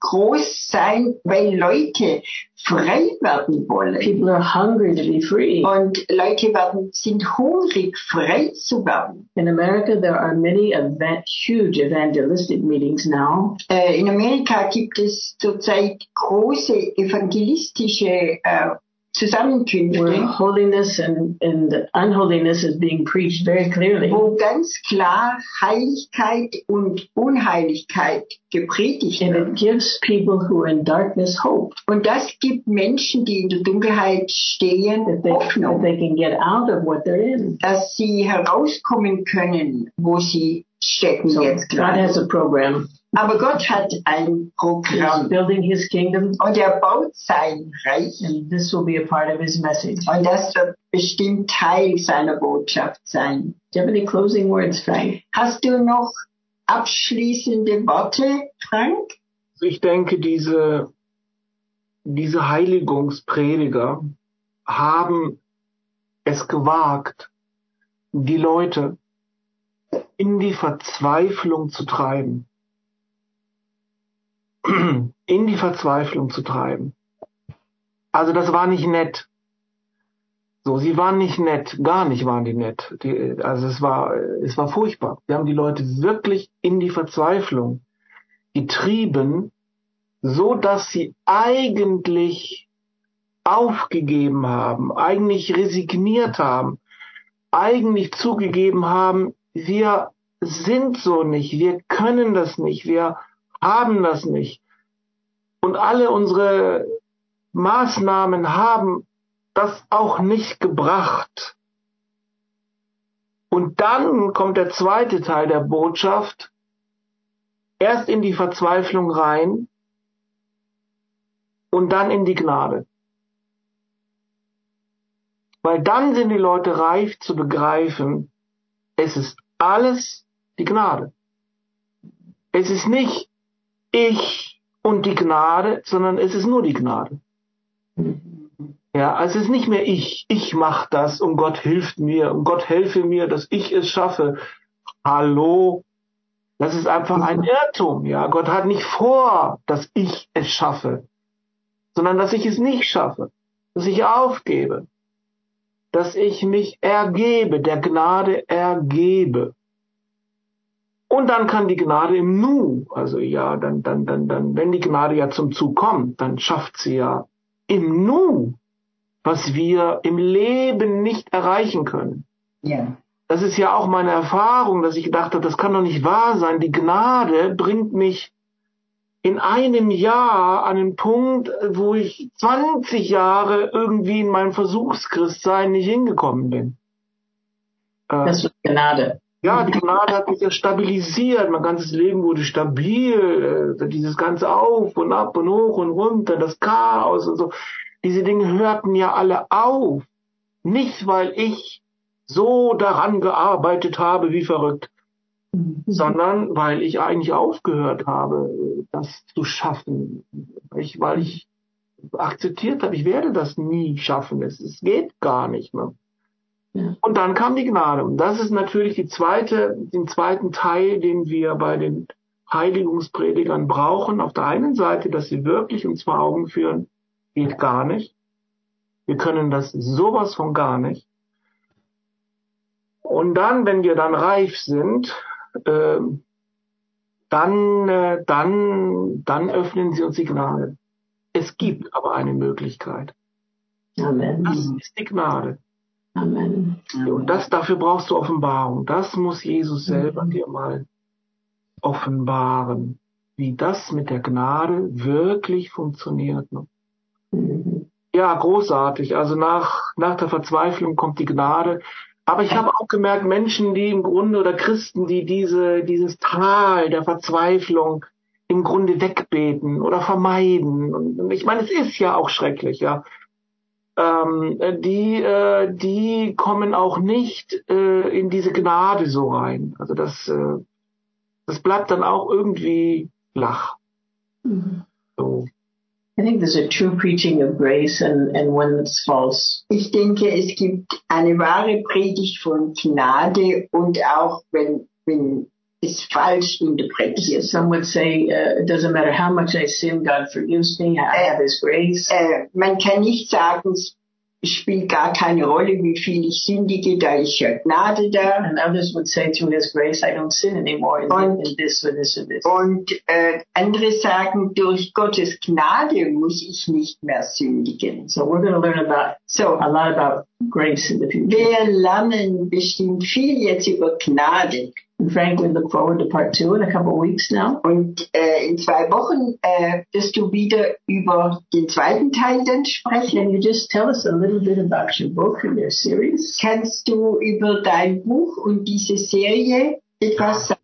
groß sein, weil Leute frei werden wollen. People are hungry to be free. Und Leute werden, sind hungrig, frei zu werden. In America, there are many eva- huge evangelistic meetings now. Äh, in Amerika gibt es zurzeit große evangelistische äh, where Zusammenkünfte, holiness and, and unholiness is being preached very clearly. wo ganz klar Heiligkeit und Unheiligkeit gepredigt And wird. it gives people who are in darkness hope Und das gibt Menschen, die in der Dunkelheit stehen, that they, that Hoffnung, they can get out of what they're in. dass sie herauskommen können, wo sie stecken So jetzt God gerade. has a program. Aber Gott hat ein Programm building his kingdom, und er baut sein Reich. and this will be a part of his message. Und das wird bestimmt Teil seiner Botschaft sein. Do you have any closing words, Frank? Hast du noch abschließende Worte, Frank? Ich denke, diese, diese Heiligungsprediger haben es gewagt, die Leute in die Verzweiflung zu treiben. In die Verzweiflung zu treiben. Also das war nicht nett. So, sie waren nicht nett, gar nicht waren die nett. Die, also es war, es war furchtbar. Wir haben die Leute wirklich in die Verzweiflung getrieben, so dass sie eigentlich aufgegeben haben, eigentlich resigniert haben, eigentlich zugegeben haben, wir sind so nicht, wir können das nicht, wir haben das nicht. Und alle unsere Maßnahmen haben das auch nicht gebracht. Und dann kommt der zweite Teil der Botschaft, erst in die Verzweiflung rein und dann in die Gnade. Weil dann sind die Leute reif zu begreifen, es ist alles die Gnade. Es ist nicht ich und die Gnade, sondern es ist nur die Gnade. Ja, also es ist nicht mehr ich, ich mach das und Gott hilft mir und Gott helfe mir, dass ich es schaffe. Hallo, das ist einfach ein Irrtum, ja. Gott hat nicht vor, dass ich es schaffe, sondern dass ich es nicht schaffe, dass ich aufgebe, dass ich mich ergebe, der Gnade ergebe. Und dann kann die Gnade im Nu, also ja, dann, dann, dann, dann, wenn die Gnade ja zum Zug kommt, dann schafft sie ja im Nu, was wir im Leben nicht erreichen können. Ja. Das ist ja auch meine Erfahrung, dass ich gedacht habe, das kann doch nicht wahr sein. Die Gnade bringt mich in einem Jahr an den Punkt, wo ich 20 Jahre irgendwie in meinem Versuchschristsein nicht hingekommen bin. Äh, Das ist Gnade. Ja, die Gnade hat mich ja stabilisiert. Mein ganzes Leben wurde stabil. Äh, Dieses ganze Auf und Ab und Hoch und Runter, das Chaos und so. Diese Dinge hörten ja alle auf. Nicht, weil ich so daran gearbeitet habe wie verrückt, sondern weil ich eigentlich aufgehört habe, das zu schaffen. Ich, weil ich akzeptiert habe, ich werde das nie schaffen. Es, es geht gar nicht. Ne? Ja. Und dann kam die Gnade. Und das ist natürlich die zweite, den zweiten Teil, den wir bei den Heiligungspredigern brauchen. Auf der einen Seite, dass sie wirklich uns vor Augen führen, geht gar nicht. Wir können das sowas von gar nicht. Und dann, wenn wir dann reif sind, äh, dann, äh, dann, dann öffnen sie uns die Gnade. Es gibt aber eine Möglichkeit. Amen. Das ist die Gnade. Amen. Und das, dafür brauchst du Offenbarung. Das muss Jesus selber dir mal offenbaren, wie das mit der Gnade wirklich funktioniert. ne? Mhm. Ja, großartig. Also nach, nach der Verzweiflung kommt die Gnade. Aber ich habe auch gemerkt, Menschen, die im Grunde oder Christen, die diese, dieses Tal der Verzweiflung im Grunde wegbeten oder vermeiden. Und ich meine, es ist ja auch schrecklich, ja. Ähm, die, äh, die kommen auch nicht äh, in diese Gnade so rein. Also das, äh, das bleibt dann auch irgendwie flach. Mhm. So. I think there's a true preaching of grace and, and one that's false. Ich denke, es gibt eine wahre Predigt von Gnade und auch wenn, wenn es falsch interpretiert. Some would say uh, it doesn't matter how much I sin, God forgives me. I have His grace. Äh, man kann nicht sagen, spielt gar keine Rolle, wie viel ich sündige, da ist ja Gnade da. And others would say through His grace, I don't sin anymore in, und, in this or this or this. Und äh, andere sagen, durch Gottes Gnade muss ich nicht mehr sündigen. So we're going to learn about so a lot about grace in the future. Wir lernen bestimmt viel jetzt über Gnade. And Frank, we look forward to part two in a couple of weeks now. Und äh, in zwei Wochen äh, wirst du wieder über den zweiten Teil dann sprechen. Can you just tell us a little bit about your book and your series? Kannst du über dein Buch und diese Serie etwas sagen?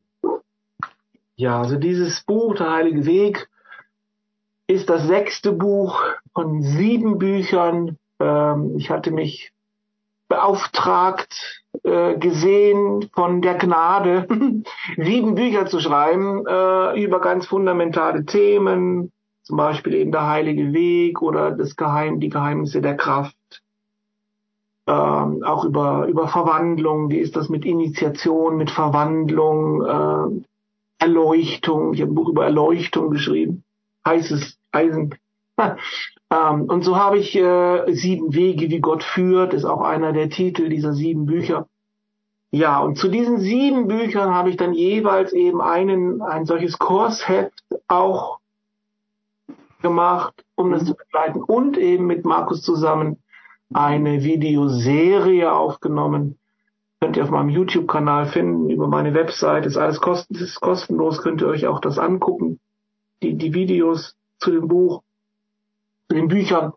Ja, also dieses Buch, Der Heilige Weg, ist das sechste Buch von sieben Büchern. Ähm, ich hatte mich beauftragt, äh, gesehen von der Gnade, sieben Bücher zu schreiben äh, über ganz fundamentale Themen, zum Beispiel eben der Heilige Weg oder das Geheim, die Geheimnisse der Kraft. Ähm, auch über, über Verwandlung, wie ist das mit Initiation, mit Verwandlung, äh, Erleuchtung. Ich habe ein Buch über Erleuchtung geschrieben. Heißes Eisen. Ähm, und so habe ich äh, sieben Wege, wie Gott führt, ist auch einer der Titel dieser sieben Bücher. Ja, und zu diesen sieben Büchern habe ich dann jeweils eben einen, ein solches Kursheft auch gemacht, um das zu begleiten und eben mit Markus zusammen eine Videoserie aufgenommen. Könnt ihr auf meinem YouTube-Kanal finden, über meine Website, ist alles kosten, ist kostenlos, könnt ihr euch auch das angucken, die, die Videos zu dem Buch den Büchern.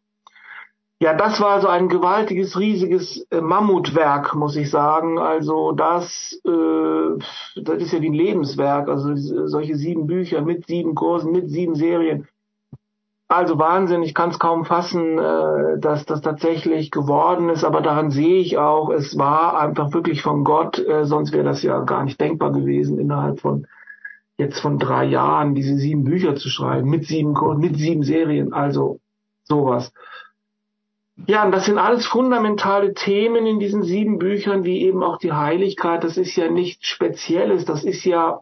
Ja, das war so ein gewaltiges, riesiges äh, Mammutwerk, muss ich sagen. Also das, äh, das ist ja wie ein Lebenswerk. Also solche sieben Bücher mit sieben Kursen, mit sieben Serien. Also Wahnsinn, ich kann es kaum fassen, äh, dass das tatsächlich geworden ist, aber daran sehe ich auch, es war einfach wirklich von Gott, äh, sonst wäre das ja gar nicht denkbar gewesen, innerhalb von jetzt von drei Jahren diese sieben Bücher zu schreiben, mit sieben mit sieben Serien. Also sowas. Ja, und das sind alles fundamentale Themen in diesen sieben Büchern, wie eben auch die Heiligkeit. Das ist ja nichts Spezielles. Das ist ja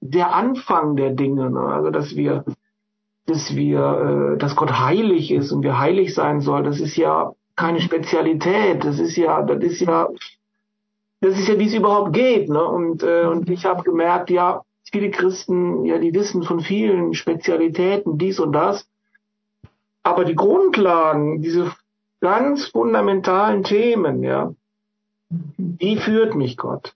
der Anfang der Dinge. Ne? Also, dass wir, dass wir, äh, dass Gott heilig ist und wir heilig sein soll. Das ist ja keine Spezialität. Das ist ja, das ist ja, das ist ja, wie es überhaupt geht. Ne? Und, äh, und ich habe gemerkt, ja, viele Christen, ja, die wissen von vielen Spezialitäten dies und das. Aber die Grundlagen, diese ganz fundamentalen Themen, ja, wie führt mich Gott?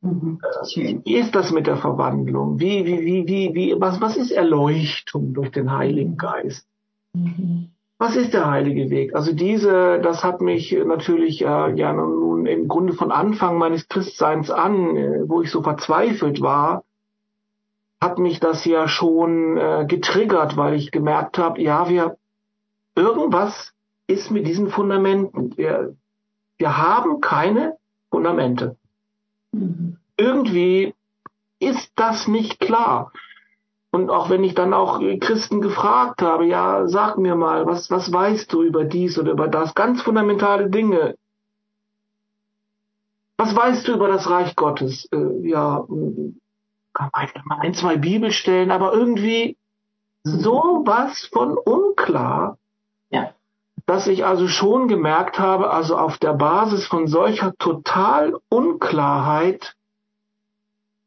Mhm. Wie ist das mit der Verwandlung? Wie, wie, wie, wie, wie, was, was ist Erleuchtung durch den Heiligen Geist? Mhm. Was ist der heilige Weg? Also diese, das hat mich natürlich äh, ja nun im Grunde von Anfang meines Christseins an, äh, wo ich so verzweifelt war, hat mich das ja schon äh, getriggert, weil ich gemerkt habe, ja, wir irgendwas ist mit diesen Fundamenten. Wir, wir haben keine Fundamente. Mhm. Irgendwie ist das nicht klar. Und auch wenn ich dann auch Christen gefragt habe, ja, sag mir mal, was, was weißt du über dies oder über das? Ganz fundamentale Dinge. Was weißt du über das Reich Gottes? Äh, ja, kann man ein, zwei Bibelstellen, aber irgendwie so was von unklar. Dass ich also schon gemerkt habe, also auf der Basis von solcher total Unklarheit,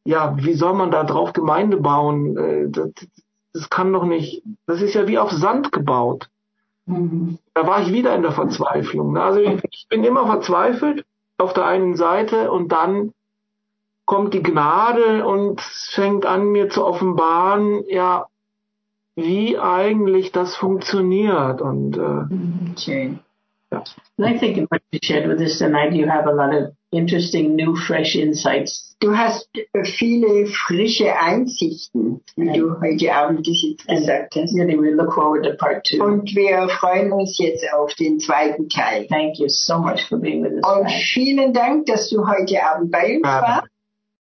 ja, wie soll man da drauf Gemeinde bauen? Äh, Das, das kann doch nicht, das ist ja wie auf Sand gebaut. Mhm. Da war ich wieder in der Verzweiflung. ne? Also ich, ich bin immer verzweifelt auf der einen Seite und dann kommt die Gnade und fängt an mir zu offenbaren, ja, wie eigentlich das funktioniert und äh, Mhm. Schön. And I think in what you shared with us tonight, you have a lot of interesting, new, fresh insights. Du hast äh, viele frische Einsichten, wie du heute Abend And gesagt hast. really, we look forward to part two. Und wir freuen uns jetzt auf den zweiten Teil. Thank you so much for being with us Und tonight. vielen Dank, dass du heute Abend bei uns warst.